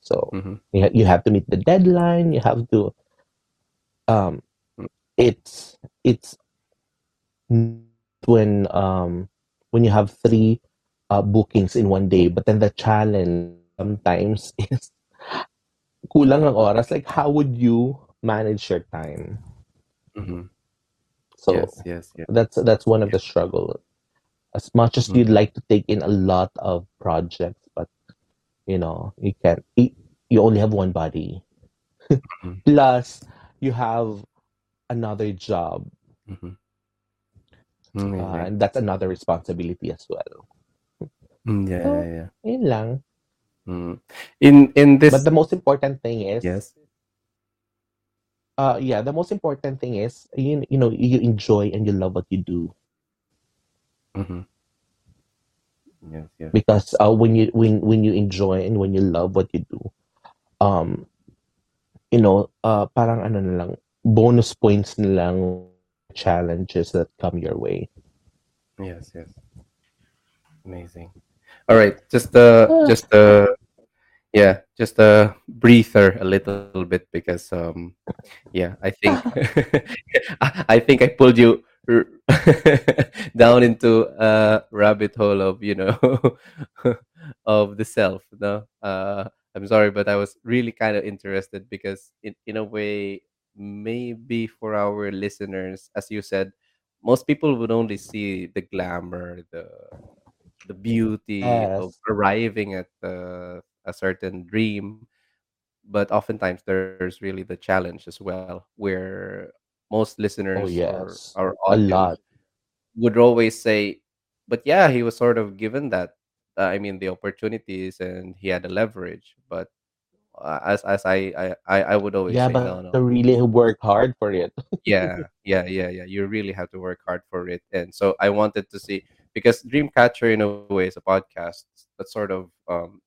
so Mhm. you, ha- you have to meet the deadline you have to um it's it's when um when you have three uh, bookings in one day but then the challenge sometimes is kulang ng oras like how would you manage your time Mhm. so Yes, yes, yes. that's that's one of Yeah. the struggle as much as you'd Mhm. like to take in a lot of projects but you know you can't you, you only have one body Mhm. plus you have another job Mhm. Mm, uh, and that's another responsibility as well Mm, yeah, so yeah, yeah. lang Mm. In in this but the most important thing is yes. uh yeah the most important thing is you, you know you enjoy and you love what you do Mhm. Yes, yes. because uh when you when when you enjoy and when you love what you do um you know uh parang ano na lang bonus points na lang challenges that come your way Yes, yes. Amazing. All right, just uh Ah. just uh yeah, just a breather a little bit because um yeah, I think I think I pulled you down into a rabbit hole of, you know, of the self, no? Uh I'm sorry, but I was really kind of interested because in in a way maybe for our listeners as you said most people would only see the glamour the the beauty of arriving at uh, a certain dream but oftentimes there's really the challenge as well where most oh listeners or yes our a lot would always say but yeah he was sort of given that uh, i mean the opportunities and he had a leverage but uh, as as I, I I would always Yeah, say, no, but no, to really work hard for it. yeah, yeah, yeah, yeah. You really have to work hard for it. And so I wanted to see because Dreamcatcher in a way is a podcast that sort of um,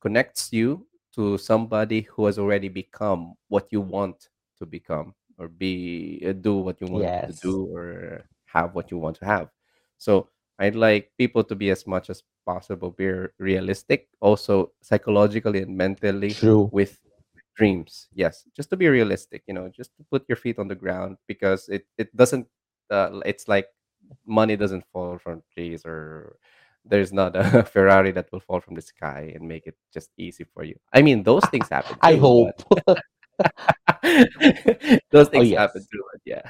connects you to somebody who has already become what you want to become or be uh, do what you want to Yes. do or have what you want to have. So I'd like people to be as much as possible be realistic, also psychologically and mentally True. with dreams. Yes, just to be realistic, you know, just to put your feet on the ground because it it doesn't. Uh, it's like money doesn't fall from trees or there's not a Ferrari that will fall from the sky and make it just easy for you. I mean, those things happen I too, hope. but those Oh things happen yes. too, but yeah.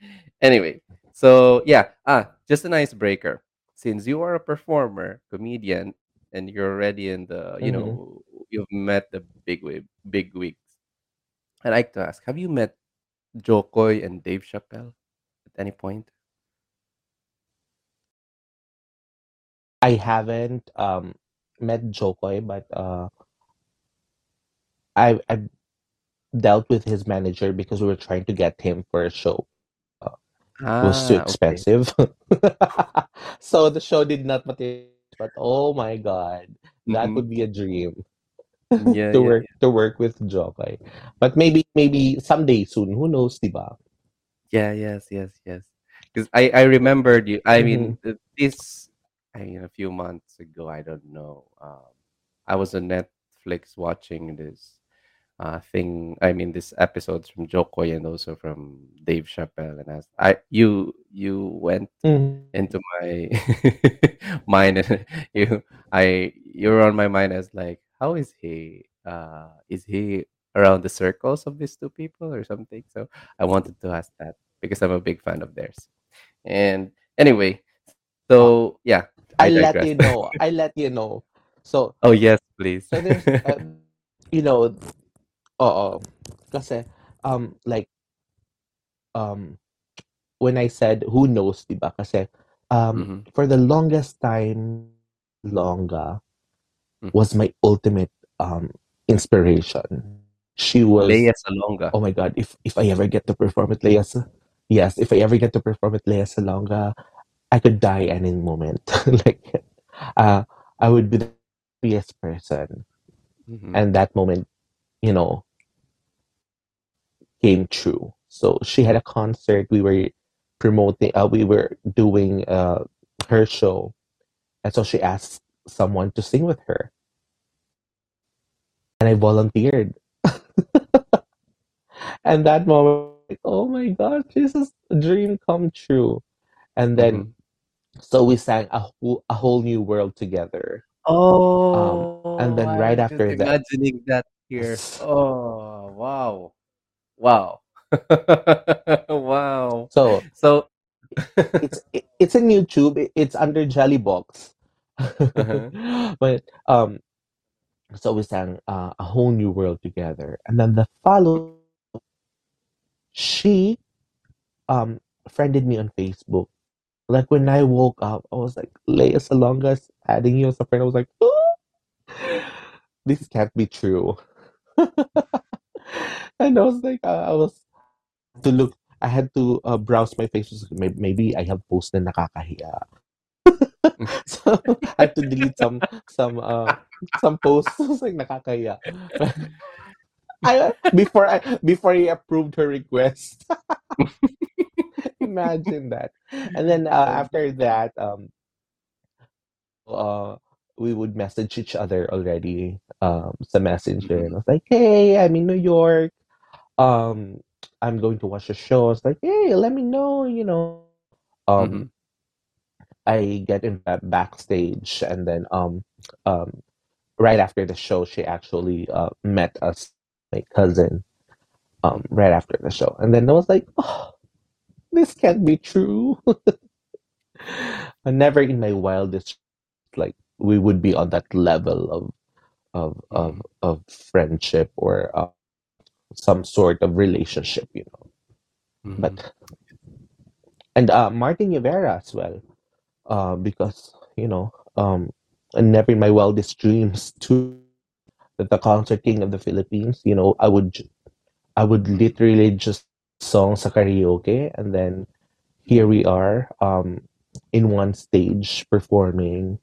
anyway, so yeah, ah, just an icebreaker. Since you are a performer, comedian, and you're already in the, you hmm know, you've met the big wig, big wigs. I like to ask, have you met Jo Koy and Dave Chappelle at any point? I haven't um met Jo Koy, but uh, I I dealt with his manager because we were trying to get him for a show. Uh, it was too Ah, okay. expensive, so the show did not materialize. But oh my God, that Mm-hmm. would be a dream Yeah, to yeah, work to work with Jo Koy. But maybe maybe someday soon. Who knows, diba? Yeah, yes, yes, yes. Because I I remembered you. I Mm-hmm. mean, this I mean a few months ago. I don't know. Um, I was on Netflix watching this uh thing. I mean, this episodes from Jo Koy and also from Dave Chappelle. And as I you you went Mm-hmm. into my mind and you I you're on my mind as like how is he uh is he around the circles of these two people or something so I wanted to ask that because I'm a big fan of theirs and anyway so yeah I I let you know. I let you know. So oh yes please so there's uh, you know, oo. Kasi um like um when I said who knows, 'di ba? Kasi um mm-hmm, for the longest time Longa mm-hmm. was my ultimate um inspiration. She was Lea Salonga oh my god, if if I ever get to perform at Lea Sa- yes, if I ever get to perform at Lea Salonga, I could die any moment. like uh I would be the happiest person. mm-hmm, And that moment, you know, came true. So she had a concert. We were promoting. Uh, we were doing uh, her show, and so she asked someone to sing with her, and I volunteered. and that moment, like, oh my gosh, this is a dream come true. And then mm-hmm. so we sang a whole, a whole new world together. Um, and oh then right after that, imagining that here oh wow Wow. wow. so So it's it, it's in YouTube. It, it's under Jelly Boks. uh-huh. but um, so we sang uh, a whole new world together, and then the follow she um friended me on Facebook. Like when I woke up, I was like, Lea Salonga's adding you as a friend. I was like, oh, this can't be true. and I was like, uh, I was to look. I had to uh, browse my Facebook. Maybe, maybe I have posted nakakahiya. so I had to delete some some uh some posts. I was like nakakahiya. I before I before I approved her request. Imagine that. And then uh, after that, um, uh, we would message each other already, um, some messenger. And I was like, "Hey, I'm in New York. Um, I'm going to watch a show." I was like, "Hey, let me know." You know, um, Mhm. I get in ba- backstage, and then um, um, right after the show, she actually uh, met us, my cousin, um, right after the show, and then I was like, "Oh, this can't be true." And never in my wildest like we would be on that level of of of Mhm. of friendship or uh, some sort of relationship, you know. Mhm. But and uh, Martin Nievera as well, uh, because you know, um, and never in my wildest dreams to the, the concert king of the Philippines. You know, I would I would literally just song sa karaoke, and then here we are um, in one stage performing,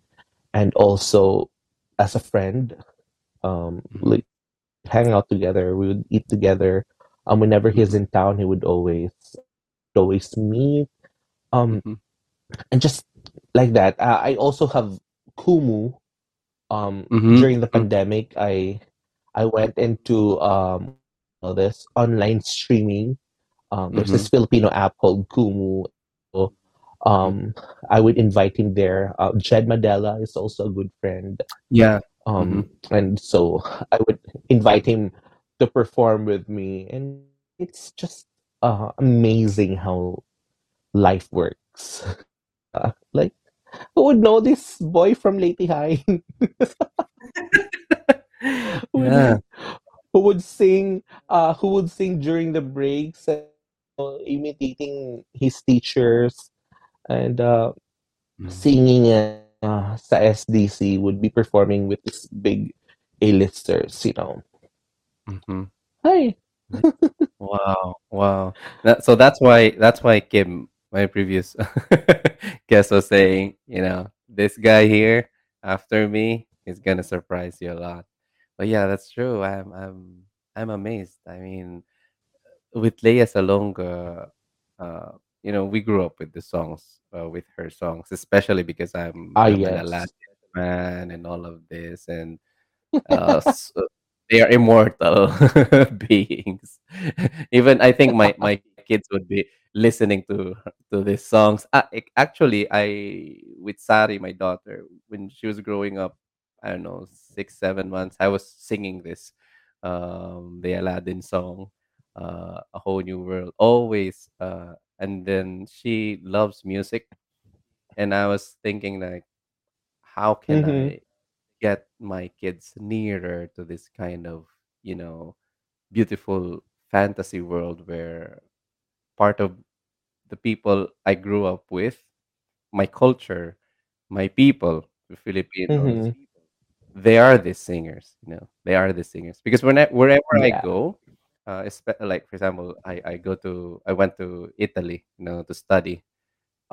and also as a friend, um, Mhm. like hang out together. We would eat together. Um, whenever he's Mhm. in town, he would always always meet. Um, Mhm. and just like that. Uh, I also have Kumu. Um, Mhm. during the Mhm. pandemic, I I went into um this online streaming. Um, there's this Mhm. Filipino app called Kumu. So, um, I would invite him there. Uh, Jed Madela is also a good friend. Yeah. Um, Mhm. and so I would invite him to perform with me, and it's just uh, amazing how life works. Uh, like, who would know this boy from Leyte High? who Yeah. would who would sing uh who would sing during the breaks and uh, imitating his teachers and uh Mhm. singing uh, sa SDC would be performing with this big A-listers, you know. Mhm. Hi. Wow. Wow. That, so that's why that's why Kim, my previous guest, was saying, you know, this guy here after me is gonna surprise you a lot. But yeah, that's true. I'm I'm I'm amazed. I mean, with Lea Salonga, uh, you know, we grew up with the songs, uh, with her songs, especially because I'm Ah, I'm an yes. Aladdin man and all of this, and uh, s- uh, they are immortal beings. Even I think my my kids would be listening to to these songs. Ac- actually, I with Sari, my daughter, when she was growing up, I don't know, six seven months, I was singing this, um, the Aladdin song, uh, a whole new world, always. Uh, and then she loves music, and I was thinking like, how can Mm-hmm. I get my kids nearer to this kind of you know beautiful fantasy world where part of the people I grew up with, my culture, my people, the Filipinos, Mm-hmm. they are the singers. You know, they are the singers because when I, wherever I go, uh, espe- like for example, I I go to I went to Italy, you know, to study.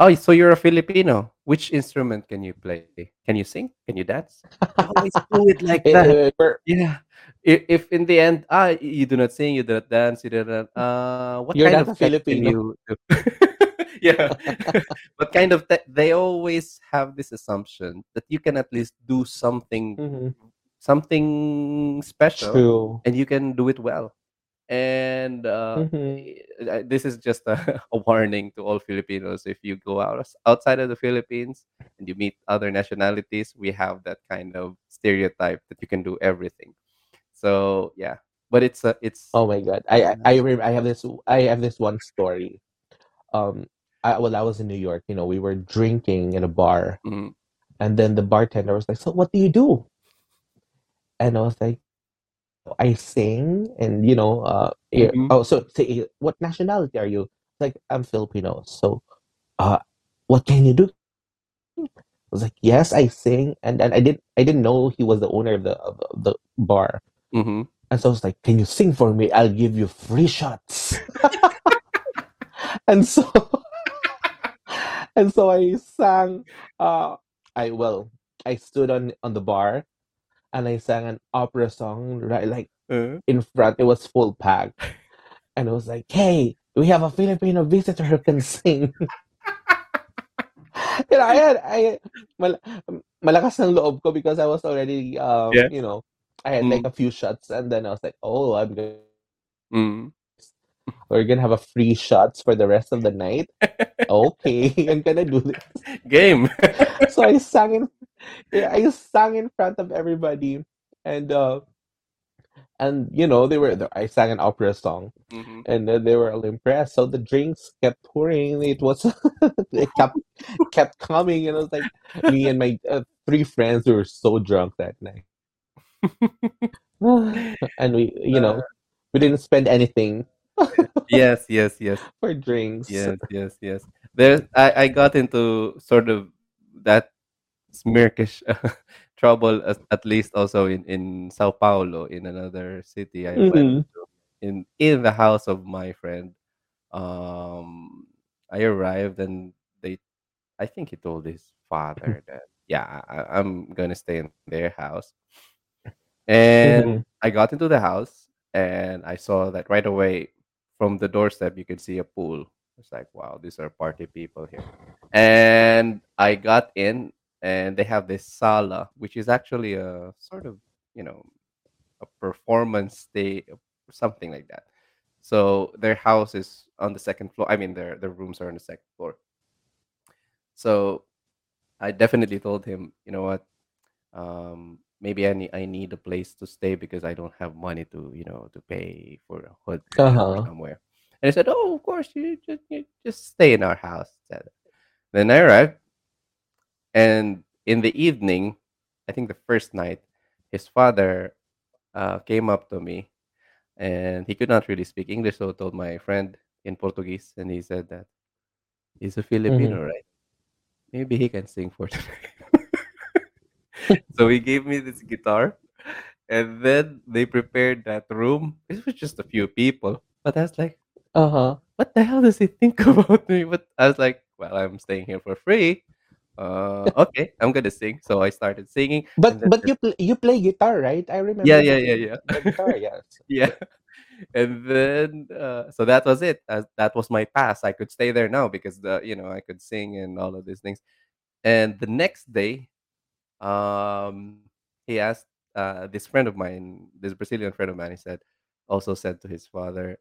Oh, so you're a Filipino. Which instrument can you play? Can you sing? Can you dance? Always do it like that. Yeah. If, if in the end, ah, you do not sing, you do not dance, you do not, uh, what you're kind not of Filipino. you yeah. what kind of tech? They always have this assumption that you can at least do something, Mm-hmm. something special, True. and you can do it well. And uh, Mm-hmm. this is just a, a warning to all Filipinos. If you go out outside of the Philippines and you meet other nationalities, we have that kind of stereotype that you can do everything. So yeah, but it's a it's Oh my God. I I I, rem- I have this I have this one story. Um, I, well, I was in New York. You know, we were drinking in a bar, mm, and then the bartender was like, "So, what do you do?" And I was like, "I sing." And you know, uh, yeah, mhm, oh, so say, what nationality are you? Like, I'm Filipino. So, uh, what can you do? I was like, "Yes, I sing." And then I did. I didn't know he was the owner of the of the bar. mhm. And so I was like, "Can you sing for me? I'll give you free shots." and so and so I sang uh I well I stood on on the bar and I sang an opera song right like Uh, in front it was full packed and it was like hey we have a Filipino visitor who can sing you know I had I mal, malakas ng loob ko because I was already um yeah. you know I had like Mm, a few shots and then I was like oh I'm gonna mm. we're gonna have a free shots for the rest of the night okay I'm gonna do this Game. so I sang in I sang in front of everybody, and uh, and you know they were I sang an opera song, Mhm. and uh, they were all impressed. So the drinks kept pouring. It was it kept kept coming, and I was like me and my uh, three friends we were so drunk that night, and we you Uh, know we didn't spend anything yes, yes, yes. for drinks. Yes, yes, yes. There, I, I got into sort of that smirkish trouble at, least also in in Sao Paulo in another city I went Mm-hmm. to in in the house of my friend. Um, I arrived and they I think he told his father that yeah I, I'm gonna stay in their house and Mm-hmm. I got into the house and I saw that right away from the doorstep you could see a pool. It's like, wow, these are party people here. And I got in and they have this sala, which is actually a sort of, you know, a performance day something like that. So their house is on the second floor. I mean their their rooms are on the second floor. So I definitely told him, you know what, um maybe i need i need a place to stay because i don't have money to you know to pay for a hotel Uh-huh. somewhere and he said oh of course you just, you just stay in our house then i arrived and in the evening i think the first night his father uh, came up to me and he could not really speak english so told my friend in portuguese and he said that he's a Mm-hmm. filipino right? Maybe he can sing for tonight so he gave me this guitar and then they prepared that room. It was just a few people but i was like Uh-huh. what the hell does he think about me? But i was like well i'm staying here for free uh okay i'm gonna sing. So i started singing But but you play you play guitar, right? I remember yeah yeah yeah yeah. the guitar, yes. yeah. And then uh, so that was it. As- that was my pass i could stay there now because the you know i could sing and all of these things. And the next day um he asked uh this friend of mine this brazilian friend of mine he said also said to his father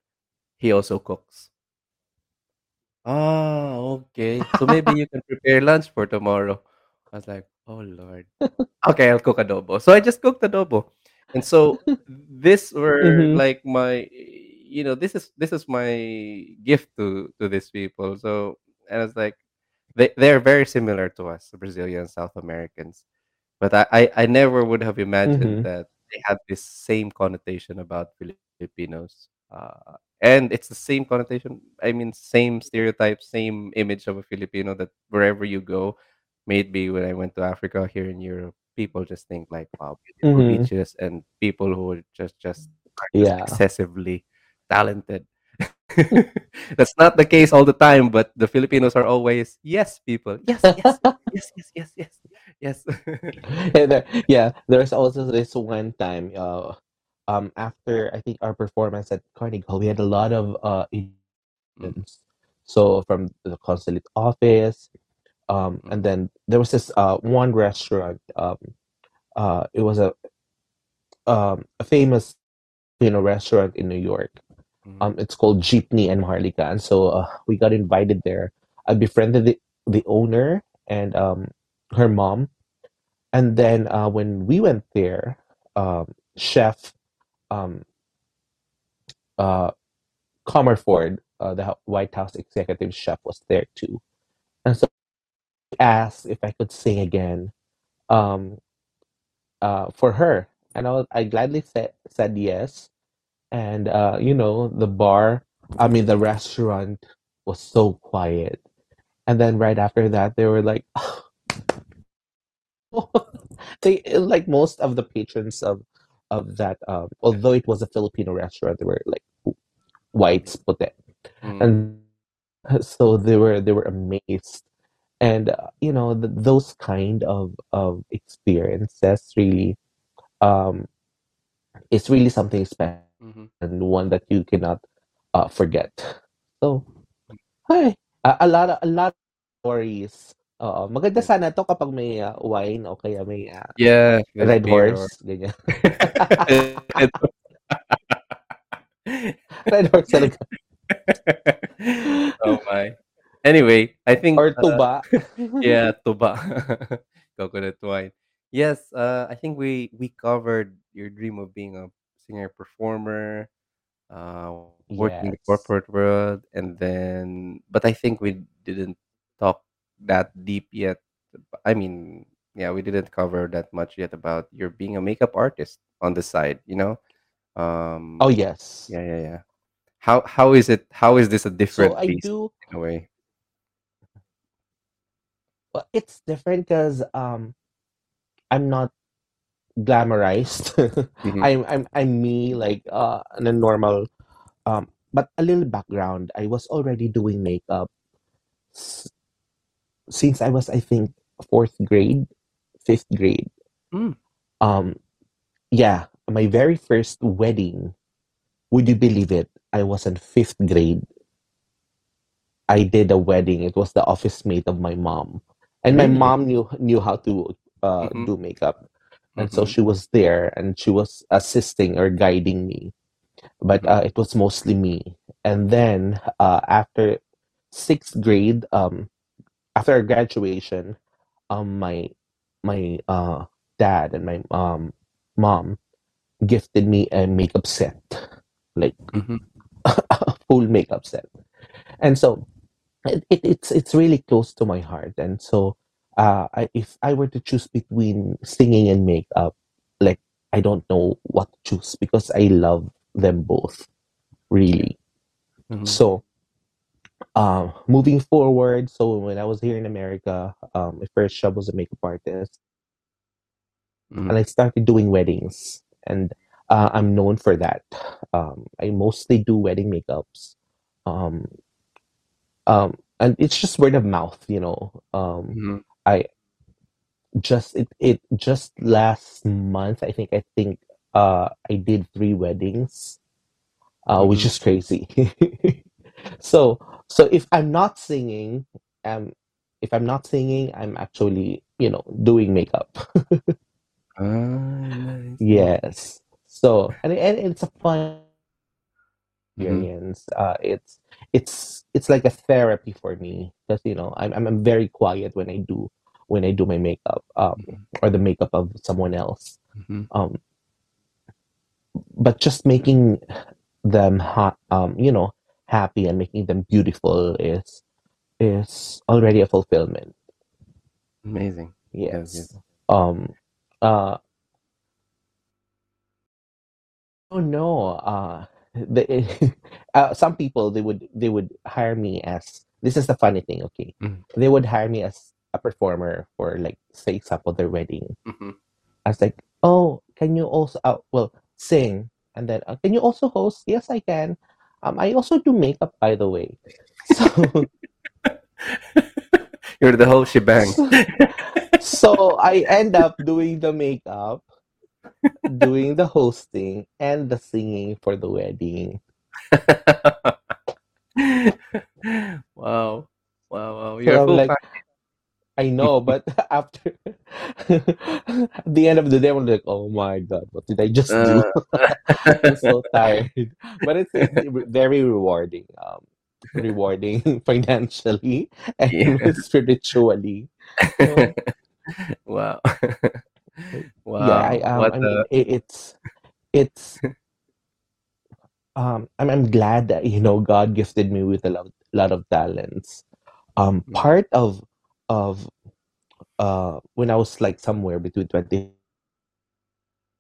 he also cooks ah okay. So maybe you can prepare lunch for tomorrow. I was like oh lord. Okay i'll cook adobo. So i just cooked adobo. And so this were Mm-hmm. like my you know this is this is my gift to to these people. So and it's like they they're very similar to us brazilians south americans. But I, I I never would have imagined Mm-hmm. that they had this same connotation about Filipinos. Uh, and it's the same connotation. I mean, same stereotype, same image of a Filipino that wherever you go, maybe when I went to Africa here in Europe, people just think like, wow, beautiful Mm-hmm. beaches and people who are just just Yeah. excessively talented. That's not the case all the time, but the Filipinos are always yes, people. Yes, yes, yes, yes, yes, yes, yes. And there, yeah, there's also this one time, uh, um, after I think our performance at Carnegie Hall, we had a lot of uh Mm, agents. So from the consulate office, um, mm, and then there was this uh one restaurant. Um, uh, it was a um a famous Filipino restaurant in New York. mhm, Um, it's called Jeepney and Maharlika, and so uh, we got invited there. I befriended the the owner and um her mom, and then uh, when we went there, um, chef um uh Comerford, uh, the White House executive chef, was there too, and so he asked if I could sing again um uh for her, and I was, I gladly said said yes, and uh you know the bar, I mean the restaurant was so quiet, and then right after that they were like. they like most of the patrons of of that um although it was a Filipino restaurant they were like whites puti mm, and so they were they were amazed. And uh, you know th those kind of of experiences really um it's really something special mhm. and one that you cannot uh forget. So hi a, a lot of, a lot of stories Oo, maganda sana 'to kapag may, ah, wine o kaya may, ah, Yeah, red beer or horse, ganyan. Red horse talaga. oh my. Anyway, I think Or uh, tuba. yeah, tuba, coconut wine. Yes, uh, I think we we covered your dream of being a singer performer, uh, working in the corporate world, and then but I think we didn't talk that deep yet. I mean, yeah, we didn't cover that much yet about your being a makeup artist on the side. You know, Um Oh, yes. yeah, yeah, yeah. How how is it? How is this a different So I beast do in a way? well, it's different 'cause, um, I'm not glamorized. Mhm. I'm I'm I'm me like uh in a normal um but a little background. I was already doing makeup since I was I think fourth grade, fifth grade. Mm. Um yeah, my very first wedding, would you believe it? I was in fifth grade. I did a wedding. It was the office mate of my mom. And my mom knew knew how to uh Mhm. do makeup. And so Mhm. she was there and she was assisting or guiding me. But Mhm. uh, it was mostly me. And then uh, after sixth grade, um, after graduation, um, my my uh, dad and my um, mom gifted me a makeup set, like Mhm. a full makeup set. And so it, it, it's it's really close to my heart. And so uh, I, if I were to choose between singing and makeup, like I don't know what to choose because I love them both really. Mhm. So um, moving forward, so when I was here in America, um, my first job was a makeup artist, and Mhm. I started doing weddings, and uh, I'm known for that. Um, I mostly do wedding makeups. Um, um, and it's just word of mouth, you know. Um, Mhm. I just it it just last month, I think I think uh I did three weddings, uh, which Mhm. is crazy. so so if I'm not singing, um, if I'm not singing, I'm actually you know doing makeup. Ah, nice, nice. yes. So and, and it's a fun Mhm. experience. Uh, it's it's it's like a therapy for me because you know I'm I'm I'm very quiet when I do when I do my makeup um Mhm. or the makeup of someone else. Mhm. Um, but just making them ha- um you know happy and making them beautiful is is already a fulfillment. Amazing. Yes, Yes. Um. Uh. Oh no. Uh. The, uh, some people they would they would hire me as this is the funny thing. Okay, Mhm. they would hire me as a performer for like say example their wedding. Mhm. I was like, oh, can you also uh, well sing and then uh, can you also host? Yes, I can. Um, I also do makeup by the way. So You're the whole shebang. so, so I end up doing the makeup, doing the hosting, and the singing for the wedding. wow. Wow, wow. You're I'm full like. I know, but after at the end of the day, I'm like, oh my god, what did I just do? Uh, I'm so tired. But it's, it's very rewarding. Um, rewarding financially and yeah. spiritually. So wow. yeah, I wow. um, I mean, it, it's it's um, I'm I'm glad that you know God gifted me with a lot, lot of talents. Um, Mm, part of of uh when I was like somewhere between twenty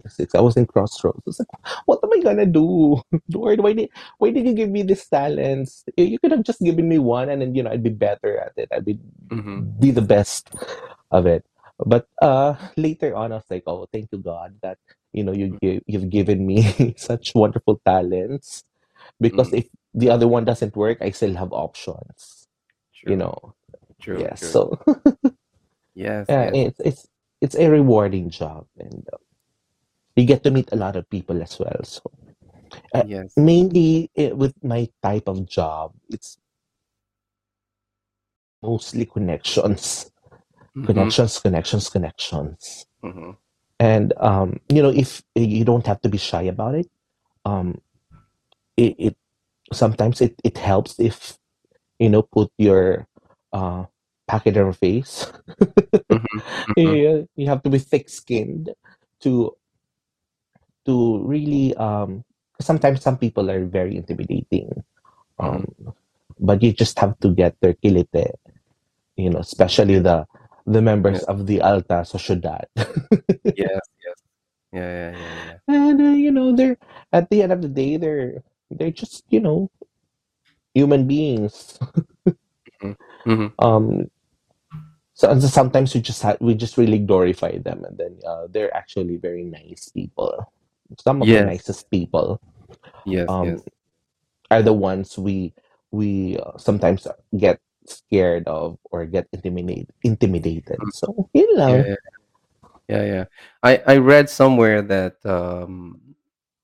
six, I was in crossroads. I was like, what am I gonna do, Lord? Why did why did you give me these talents? You could have just given me one, and then you know I'd be better at it. I'd be mhm, be the best of it. But uh later on, I was like, oh, thank you God that you know you mm, give, you've given me such wonderful talents because mm. if the other one doesn't work, I still have options. You know, True. yes. True. So Yes. yeah, Yes. it's it's it's a rewarding job, and uh, you get to meet a lot of people as well. So uh, Yes. mainly eh, with my type of job, it's mostly connections, Mhm. connections, connections, connections, Mhm. and um, you know, if you don't have to be shy about it, um, it, it sometimes it it helps if you know put your uh your face. Mhm. Mhm. Yeah, you have to be thick-skinned to to really um sometimes some people are very intimidating um Mhm. but you just have to get their kilite you know especially the the members Yes. of the alta sociedad Yes. Yes. Yeah. Yeah. Yeah. Yeah. and uh, you know they're at the end of the day they're they're just you know human beings Mhm. Mhm. um so sometimes we just ha- we just really glorify them, and then uh, they're actually very nice people. Some of the nicest people yes, um, yes. are the ones we we uh, sometimes get scared of or get intimidated intimidated. Mm, So yun lang. Yeah, yeah, yeah. I I read somewhere that um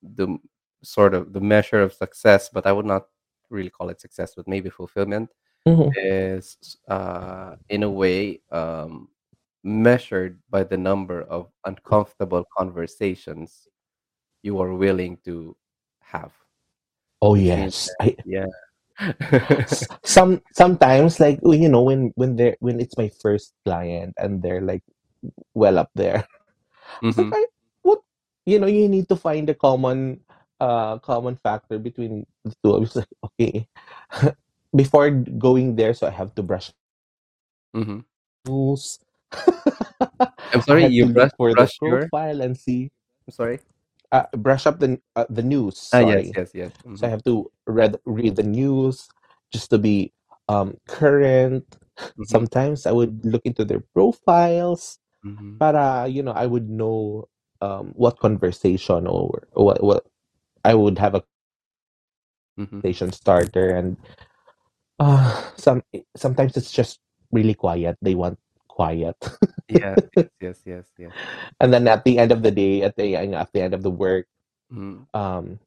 the sort of the measure of success, but I would not really call it success, but maybe fulfillment Mhm. is uh in a way um measured by the number of uncomfortable conversations you are willing to have, Oh yes, I yeah. some sometimes like you know when when they're when it's my first client and they're like well up there. It's like what you know you need to find a common uh common factor between the two. I was like okay before going there, so I have to brush hmm nose. I'm sorry, you brush for the brush your profile and see I'm sorry. uh, brush up the uh, the news. Ah yes, Sorry, yes, yes. so I hmm have to read read the news just to be um current. hmm Sometimes I would look into their profiles hmm para you know I would know um what conversation or what what I would have a hmm conversation starter and uh some sometimes it's just really quiet. They want quiet. Yes, yes, yes, yes, yes. and then at the end of the day, at the at the end of the work, Mm. um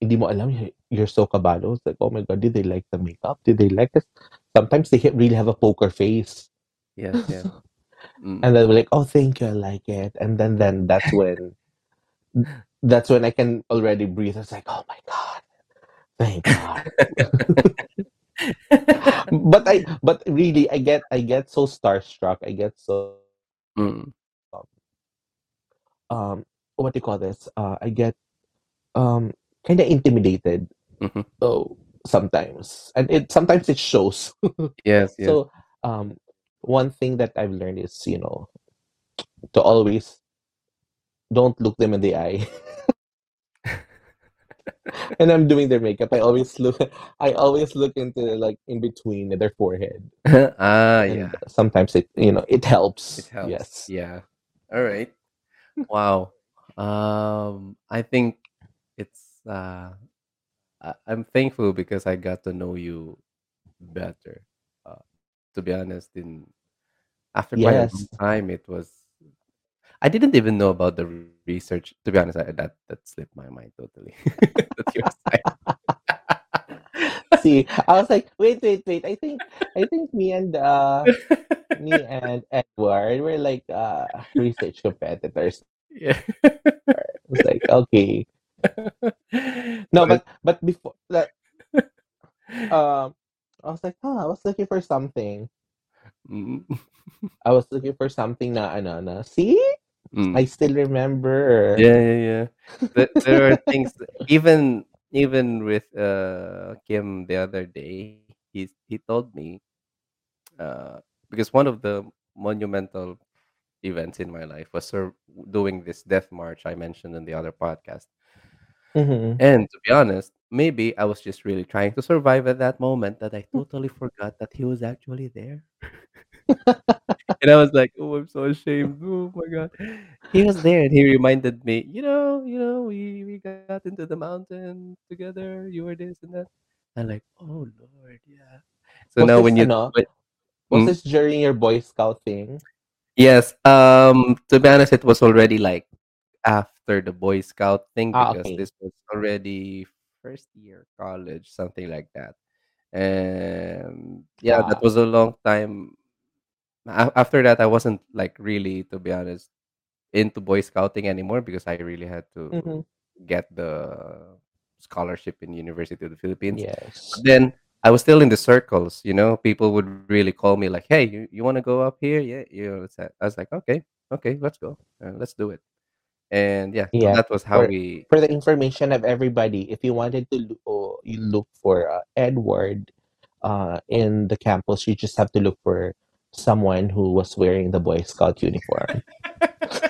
hindi mo alam you're so kabado. It's like, oh my god, did they like the makeup? Did they like this? Sometimes they really have a poker face. Yes, yes. Mm. and then we're like, oh thank you, I like it. And then then that's when that's when I can already breathe. It's like, oh my god, thank God. but I but really I get I get so starstruck. I get so Mm. um what do you call this? Uh I get um kind of intimidated Mhm. oh sometimes. And it sometimes it shows. Yes, yes. so um one thing that I've learned is, you know, to always don't look them in the eye. and I'm doing their makeup. I always look I always look into like in between their forehead. Ah, And yeah. sometimes it you know it helps. It helps. Yes. Yeah. All right. Wow. Um, I think it's uh I, I'm thankful because I got to know you better. Uh, to be honest, in after quite a long time, it was I didn't even know about the research. To be honest, I, that that slipped my mind totally. that you See, I was like, wait, wait, wait. I think I think me and uh me and Edward were like uh research competitors. yeah. I was like, okay. No, but but before that um I was like, huh, I was looking for something. Mm, I was looking for something na ano na. See? Mm. I still remember. Yeah, yeah, yeah. There, there are things even even with uh Kim the other day. He he told me uh because one of the monumental events in my life was sur- doing this death march I mentioned in the other podcast. Mhm. And to be honest, maybe I was just really trying to survive at that moment that I totally forgot that he was actually there. And I was like, "Oh, I'm so ashamed. Oh my god." He was there and he reminded me, "You know, you know, we we got into the mountain together. You were this and that." I'm like, "Oh Lord, yeah." So Was now this when you ano? when, Was Mm, this during your Boy Scout thing? yes, um to be honest, it was already like after the Boy Scout thing Ah, because okay. this was already first year college, something like that. And yeah, that Ah. was a long time. After that, I wasn't like really, to be honest, into Boy Scouting anymore because I really had to Mhm. get the scholarship in University of the Philippines. Yes. But then I was still in the circles, you know. People would really call me like, "Hey, you, you want to go up here?" Yeah, you know. I was like, "Okay, okay, let's go, uh, let's do it." And yeah, so Yeah. that was how For we. for the information of everybody, if you wanted to lo- oh, you look for uh, Edward uh in the campus, you just have to look for someone who was wearing the Boy Scout uniform.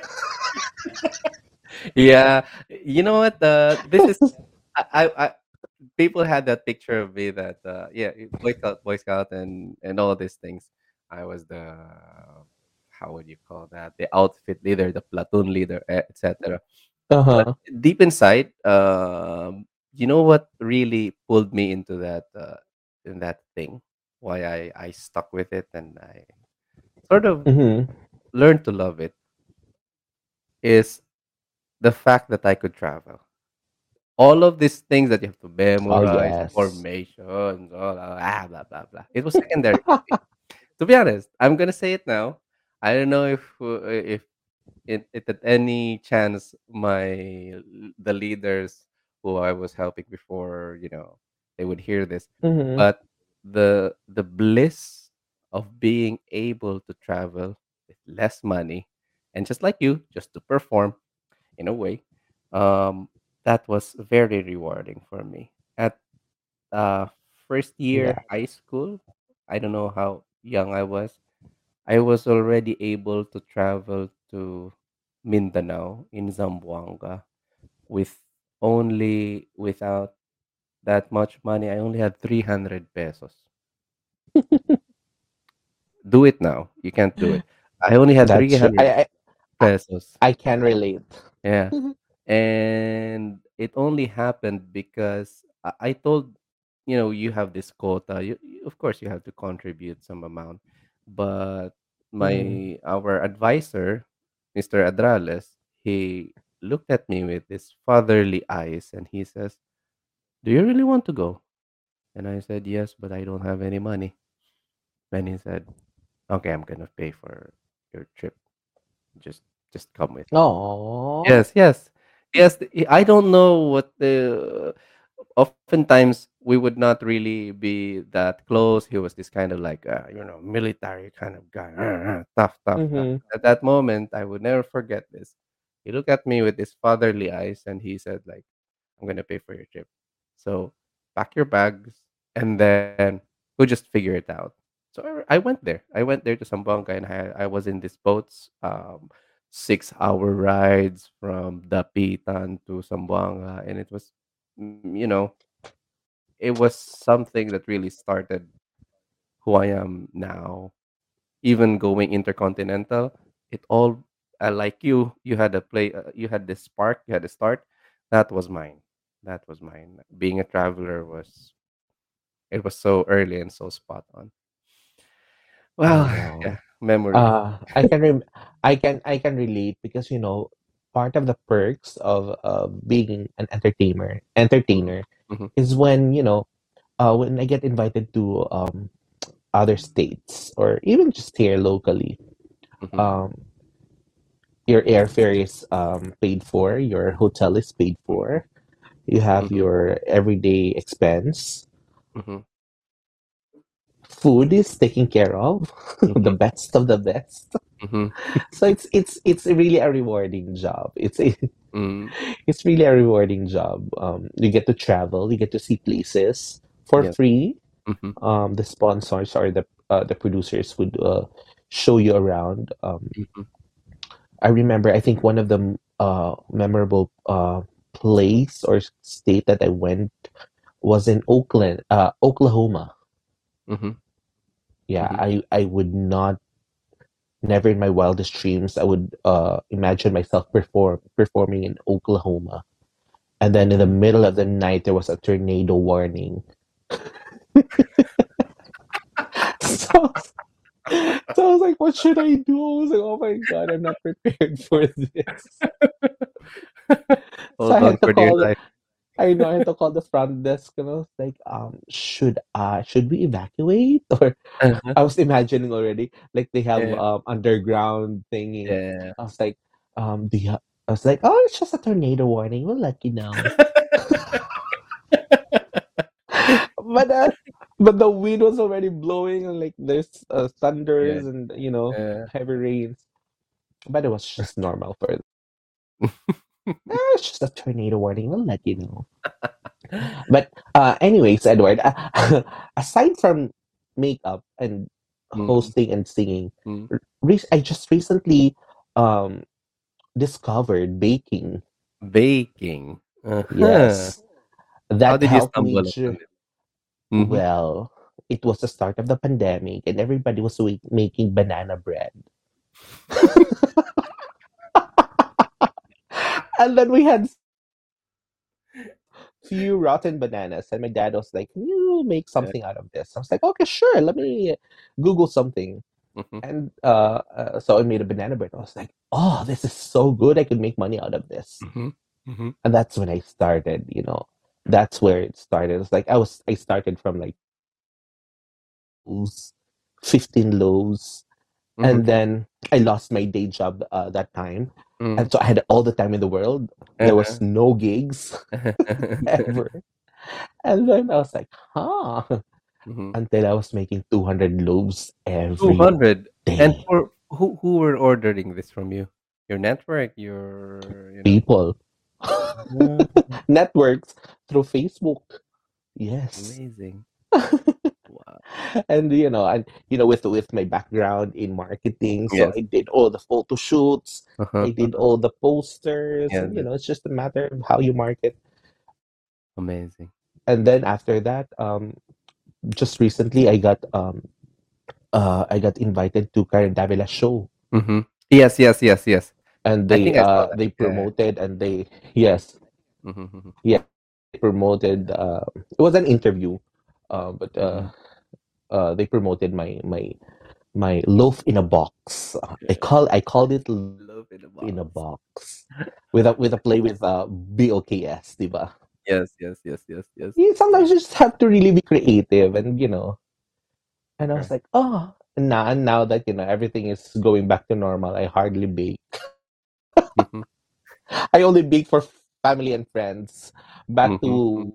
yeah, you know what? Uh, this is I, I, I people had that picture of me that uh, yeah, Boy Scout, Boy Scout, and and all these things. I was the how would you call that? The outfit leader, the platoon leader, etc. Uh-huh. deep inside, um, you know what really pulled me into that uh, in that thing? Why I I stuck with it and I sort of Mm-hmm. learned to love it is the fact that I could travel. All of these things that you have to Oh memorize, yes. formations, all ah, blah blah blah. It was secondary to be honest, I'm gonna say it now. I don't know if uh, if it, it at any chance my the leaders who I was helping before, you know, they would hear this. Mm-hmm. But the the bliss of being able to travel with less money and just like you, just to perform in a way, um, that was very rewarding for me. At uh, first year Yeah. high school, I don't know how young I was. I was already able to travel to Mindanao in Zamboanga with only without that much money. I only had 300 pesos. Do it now. You can't do it. I only had That's 300 I, I I pesos. I can relate. Yeah. and it only happened because I, I told you know you have this quota you, you- of course you have to contribute some amount but my mm-hmm. our advisor mr adrales he looked at me with his fatherly eyes and he says do you really want to go and i said yes but i don't have any money and he said okay i'm gonna pay for your trip just just come with me Oh. Yes, yes. Yes, I don't know what the oftentimes we would not really be that close. He was this kind of like uh, you know, military kind of guy. uh, uh, tough, tough, tough. Mm-hmm. At that moment, I would never forget this. He looked at me with his fatherly eyes and he said like, "I'm going to pay for your trip. So, pack your bags and then we'll just figure it out." So I, went there. I went there to Zamboanga and I I was in these boats um six hour rides from Dapitan to Zamboanga, and it was, mm, you know, it was something that really started who I am now. Even going intercontinental, it all uh, like you, you had a play, uh, you had this spark, you had a start. That was mine. That was mine. Being a traveler was it was so early and so spot on. I Well, yeah, know. memories. Uh, I can rem I can I can relate because you know part of the perks of uh, being an entertainer entertainer mhm, is when you know uh, when I get invited to um, other states or even just here locally. mhm, Um, your airfare is um, paid for, your hotel is paid for, you have mhm, your everyday expense, mhm, food is taken care of, the mhm, best of the best. mhm, So it's it's it's really a rewarding job. It's a, mhm. it's really a rewarding job. Um, you get to travel, you get to see places for Yes. free. Mhm, Um, the sponsors or the uh, the producers would uh, show you around. Um, mhm. I remember, I think one of the uh, memorable uh, place or state that I went was in Oakland, uh, Oklahoma. Yeah, mhm, I I would not, never in my wildest dreams, I would uh, imagine myself perform performing in Oklahoma. And then in the middle of the night, there was a tornado warning. So, so I was like, what should I do? I was like, oh my God, I'm not prepared for this. So I Hold on had to for dear call life. I know I had to call the front desk and I was like, um, should uh should we evacuate? Or Uh-huh. I was imagining already, like they have Yeah, um underground thingy. yeah. I was like, um, do you ha- I was like, oh, it's just a tornado warning. We'll let you know. But uh, but the wind was already blowing and like there's uh, Yeah, thunders and you know yeah. heavy rains. But it was just normal for eh, it's just a tornado warning. We'll let you know. But uh, anyways, Edward, uh, aside from makeup and Mhm, hosting and singing, r- re- I just recently um discovered baking. Baking. Uh-huh. Yes, How that did you stumble to upon it? Mhm, well. it was the start of the pandemic, and everybody was making banana bread. And then we had few rotten bananas, and my dad was like, "Can you make something out of this?" I was like, "Okay, sure. Let me Google something." Mhm. And uh, uh, so I made a banana bread. I was like, "Oh, this is so good! I could make money out of this." Mhm. Mhm. And that's when I started. You know, that's where it started. It's like I was I started from like lows, fifteen lows, and then I lost my day job uh, that time, Mm. and so I had all the time in the world. There was Uh-huh. no gigs ever, and then I was like, "Huh." Mhm. Until I was making two hundred loaves every 200. And for who who were ordering this from you? Your network, your you know. People, networks through Facebook. Yes. amazing. And you know and you know with with my background in marketing so Yes. i did all the photo shoots Uh-huh. i did all the posters Yeah, and you know it's just a matter of how you market amazing. and then after that um just recently i got um uh i got invited to karen davila show hmm Yes, yes, yes, yes. and they think I saw uh they Yeah. promoted and they yes Mhm, mhm. promoted uh it was an interview uh but uh Mhm. Uh they promoted my my my loaf in a box i call i called it loaf in a in a box. box with a with a play with uh BOKS, diba? Yes, yes, yes, yes, yes. Yeah, sometimes you just have to really be creative and you know. And I was like, oh, now now that you know everything is going back to normal, I hardly bake. Mhm. I only bake for family and friends. Back Mhm, mhm. to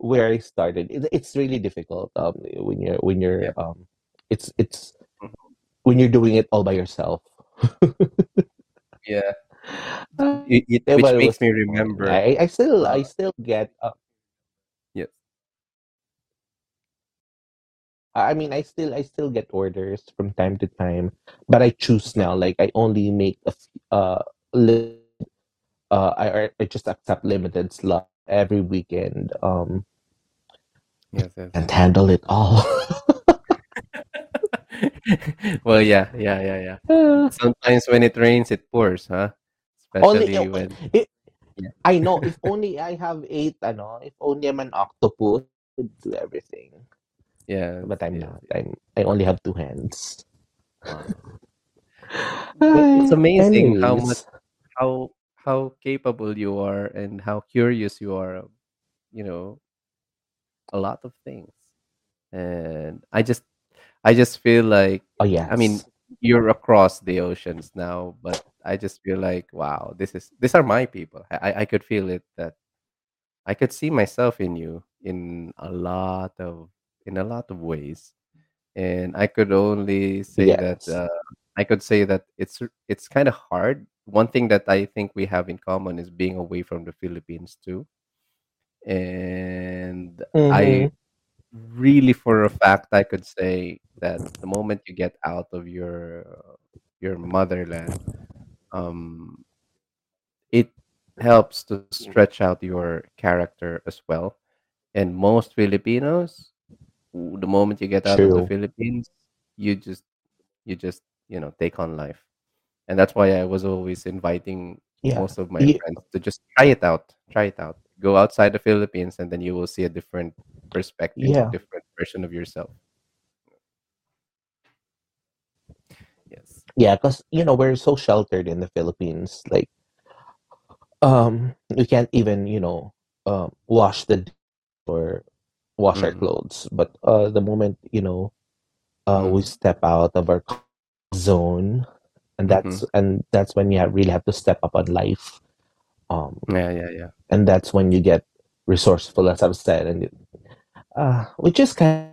where I started. It, it's really difficult um when you're when you're Yeah. um it's it's Mhm. when you're doing it all by yourself. Yeah. Uh, It, it, which but makes me remember. I I still Uh, I still get uh, yes. I mean, I still I still get orders from time to time, but I choose now. Like I only make a uh li- uh I I I just accept limited slot every weekend. Um, Yes, yes. and handle it all. well, yeah, yeah, yeah, yeah. Sometimes when it rains, it pours, huh? only Especially when it, yeah. I know if only I have eight. Ano, if only I'm an octopus, I could do everything. Yeah. But I'm yes, not. I'm I only have two hands. Wow. It's amazing how much how how capable you are and how curious you are you know, a lot of things. And I just I just feel like oh yeah I mean, you're across the oceans now, but I just feel like wow, this is these are my people. I I I could feel it that I could see myself in you in a lot of in a lot of ways. And I could only say that uh, I could say that it's it's kind of hard. One thing that I think we have in common is being away from the Philippines too. And I mm-hmm. really for a fact I could say that the moment you get out of your your motherland, um, it helps to stretch out your character as well. And most Filipinos, the moment you get out of the Philippines, you just you just you know take on life, and that's why I was always inviting Yeah. most of my Ye- friends to just try it out, try it out, go outside the Philippines, and then you will see a different perspective, a different version of yourself. Yes. Yeah, because you know we're so sheltered in the Philippines. Like, um, we can't even you know, um, wash the or wash our Mm-hmm. clothes. But uh, the moment you know, uh, we Mm-hmm. step out of our zone, and Mm-hmm. that's and that's when you have, really have to step up on life. Um, Yeah, yeah, yeah. and that's when you get resourceful, as I've said, and it, uh, which is kind of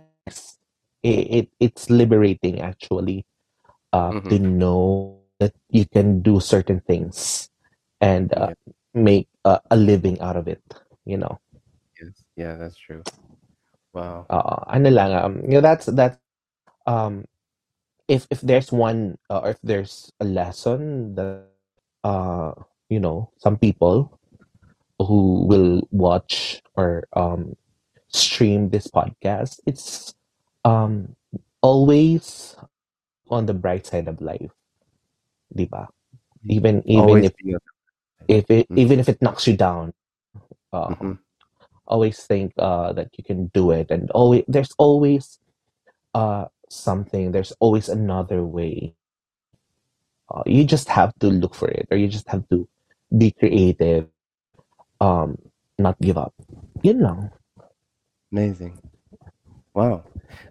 it, it it's liberating actually. Uh, Mm-hmm. to know that you can do certain things and uh, Yeah. make uh, a living out of it. You know, Yes. Yeah, that's true. Wow. uh, ano lang, um, you know, that's that's um, if if there's one uh, or if there's a lesson that uh, you know, some people who will watch or um stream this podcast, it's um always on the bright side of life, diba? Even even Always if on if it Mm. even if it knocks you down, um, Mhm. always think uh that you can do it, and always there's always uh something. There's always another way. Uh, you just have to look for it, or you just have to be creative. Um, not give up. Yun lang. Amazing. Wow.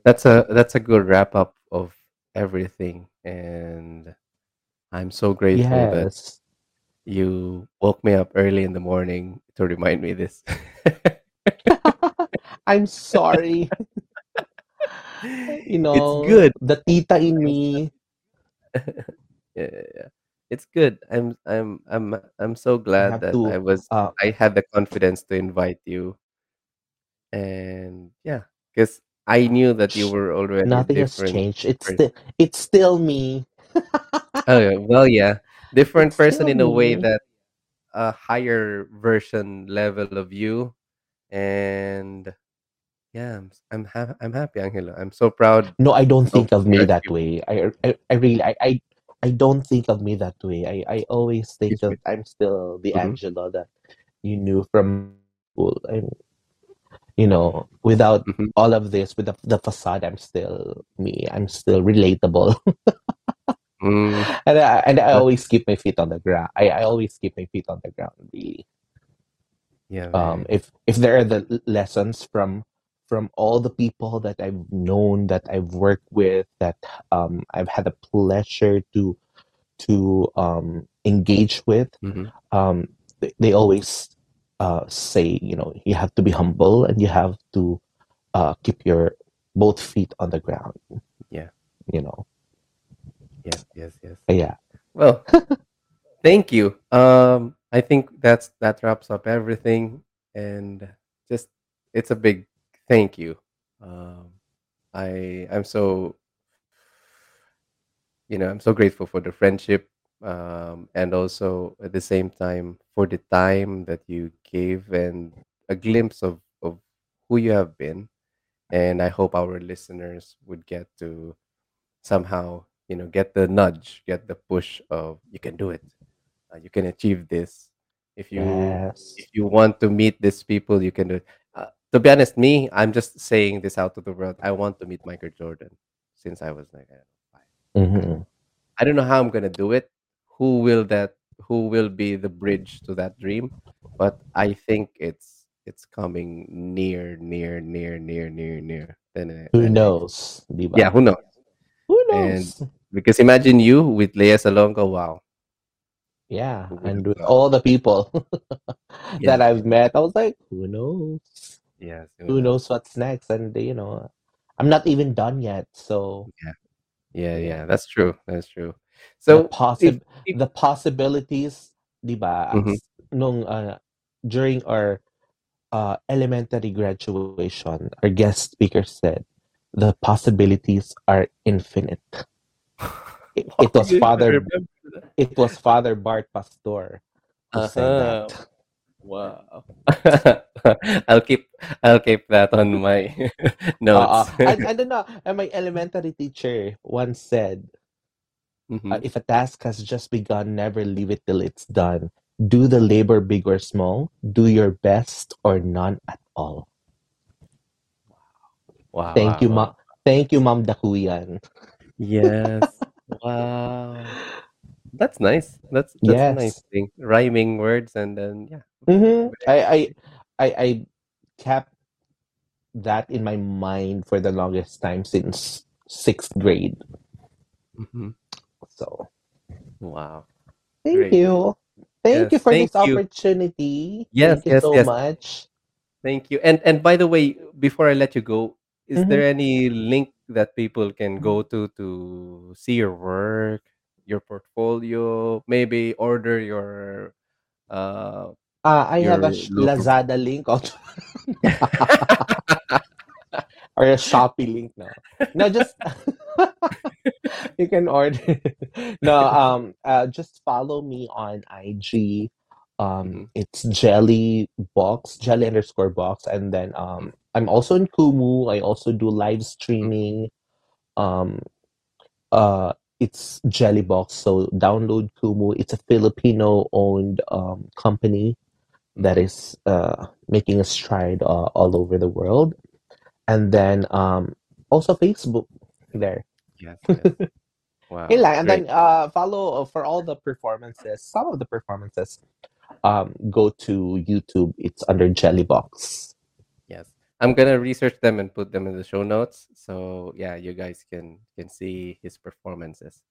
That's a that's a good wrap up of everything and I'm so grateful that you woke me up early in the morning to remind me this. I'm sorry. You know, It's good. the tita in me. Yeah, yeah, yeah. It's good. I'm I'm I'm I'm so glad have that to. I was Uh, I had the confidence to invite you and yeah, because I knew that you were already nothing has changed. It's still it's still me. Oh, yeah. Well, yeah. Different It's person in a way me. that a higher version level of you and yeah, I'm I'm, ha- I'm happy, Angelo. I'm so proud No, I don't think of me that you way. I I, I really I, I I don't think of me that way. I, I always think of I'm still the hmm Angelo that you knew from school. I'm you know, without hmm all of this, with the, the facade, I'm still me. I'm still relatable. Mm, and I, and I always keep my feet on the ground. I, I always keep my feet on the ground. Really. yeah, Um, if if there are the lessons from from all the people that I've known, that I've worked with, that um, I've had the pleasure to to um, engage with, hmm um, they, they always uh, say, you know, you have to be humble and you have to uh, keep your both feet on the ground. Yeah. You know, Yes, yes, yes. yeah. Well, thank you. Um, I think that's that wraps up everything, and just it's a big thank you. Um, I I'm so you know i'm so grateful for the friendship um, and also at the same time for the time that you gave and a glimpse of of who you have been and i hope our listeners would get to somehow you know get the nudge get the push of you can do it uh, you can achieve this if you Yes. if you want to meet these people you can do it to be honest me i'm just saying this out to the world i want to meet michael jordan since i was like I don't know, five hmm I don't know how I'm gonna do it. Who will that? Who will be the bridge to that dream? But I think it's it's coming near, near, near, near, near, near. Than I, Who knows, di yeah, who knows? Who And knows? because imagine you with Lea Salonga, wow, Yeah, and with all the people that I've met, I was like, who knows? Yes, who Who knows? what's next? And you know, I'm not even done yet. So Yeah, yeah, yeah. That's true. That's true. So if, possi if the possibilities, di ba? Mhm. Nung uh, during our uh, elementary graduation, our guest speaker said, the possibilities are infinite. It, it was Father it was Father Bart Pastor who said Uh-huh. that. Wow. I'll keep I'll keep that on my Uh, notes. and, and then, uh, and my elementary teacher once said, uh, Mhm. if a task has just begun, never leave it till it's done. Do the labor big or small. Do your best or none at all. Wow, Thank wow, you, ma. Thank you, Ma'am Dakuyan. Yes. Wow. That's nice. That's that's a nice thing. Rhyming words and then yeah. Mm-hmm. I, I, I, I kept that in my mind for the longest time since sixth grade. Mhm. So Wow. thank Great. you. Thank you for Thank this you. opportunity. Yes, Thank you yes, so yes. much. Thank you. And and by the way, before I let you go, is Mm-hmm. there any link that people can go to to see your work, your portfolio, maybe order your uh Uh, I have a logo? Lazada link also, or a Shopee link. now. no, just you can order. no, um, uh, just follow me on IG. Um, Mhm. it's Jelly Boks, Jelly underscore Boks, and then um I'm also in Kumu. I also do live streaming. Um, uh, it's Jellyboks, so download Kumu. It's a Filipino-owned um, company that is uh, making a stride uh, all over the world. And then um, also Facebook there. Yes. Wow. And great. then uh, follow uh, for all the performances. Some of the performances um, go to YouTube. It's under Jellyboks. Yes. I'm gonna research them and put them in the show notes. So yeah, you guys can can see his performances.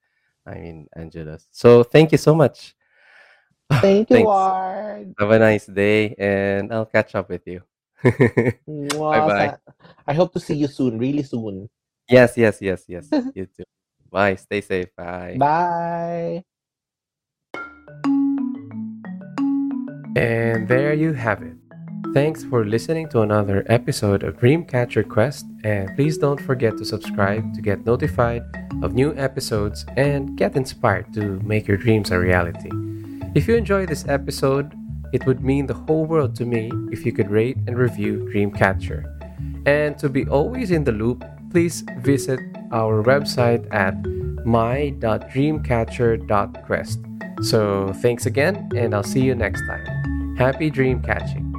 I mean Angelo's. So thank you so much. Thank you, Ward. Have a nice day and I'll catch up with you. Mwah. Bye-bye. I hope to see you soon, really soon. yes, yes, yes, yes. You too. Bye. Stay safe. Bye. Bye. And there you have it. Thanks for listening to another episode of Dreamcatcher Quest, and please don't forget to subscribe to get notified of new episodes and get inspired to make your dreams a reality. If you enjoyed this episode, it would mean the whole world to me if you could rate and review Dreamcatcher. And to be always in the loop, please visit our website at my.dreamcatcher.quest. So thanks again, and I'll see you next time. Happy dream catching.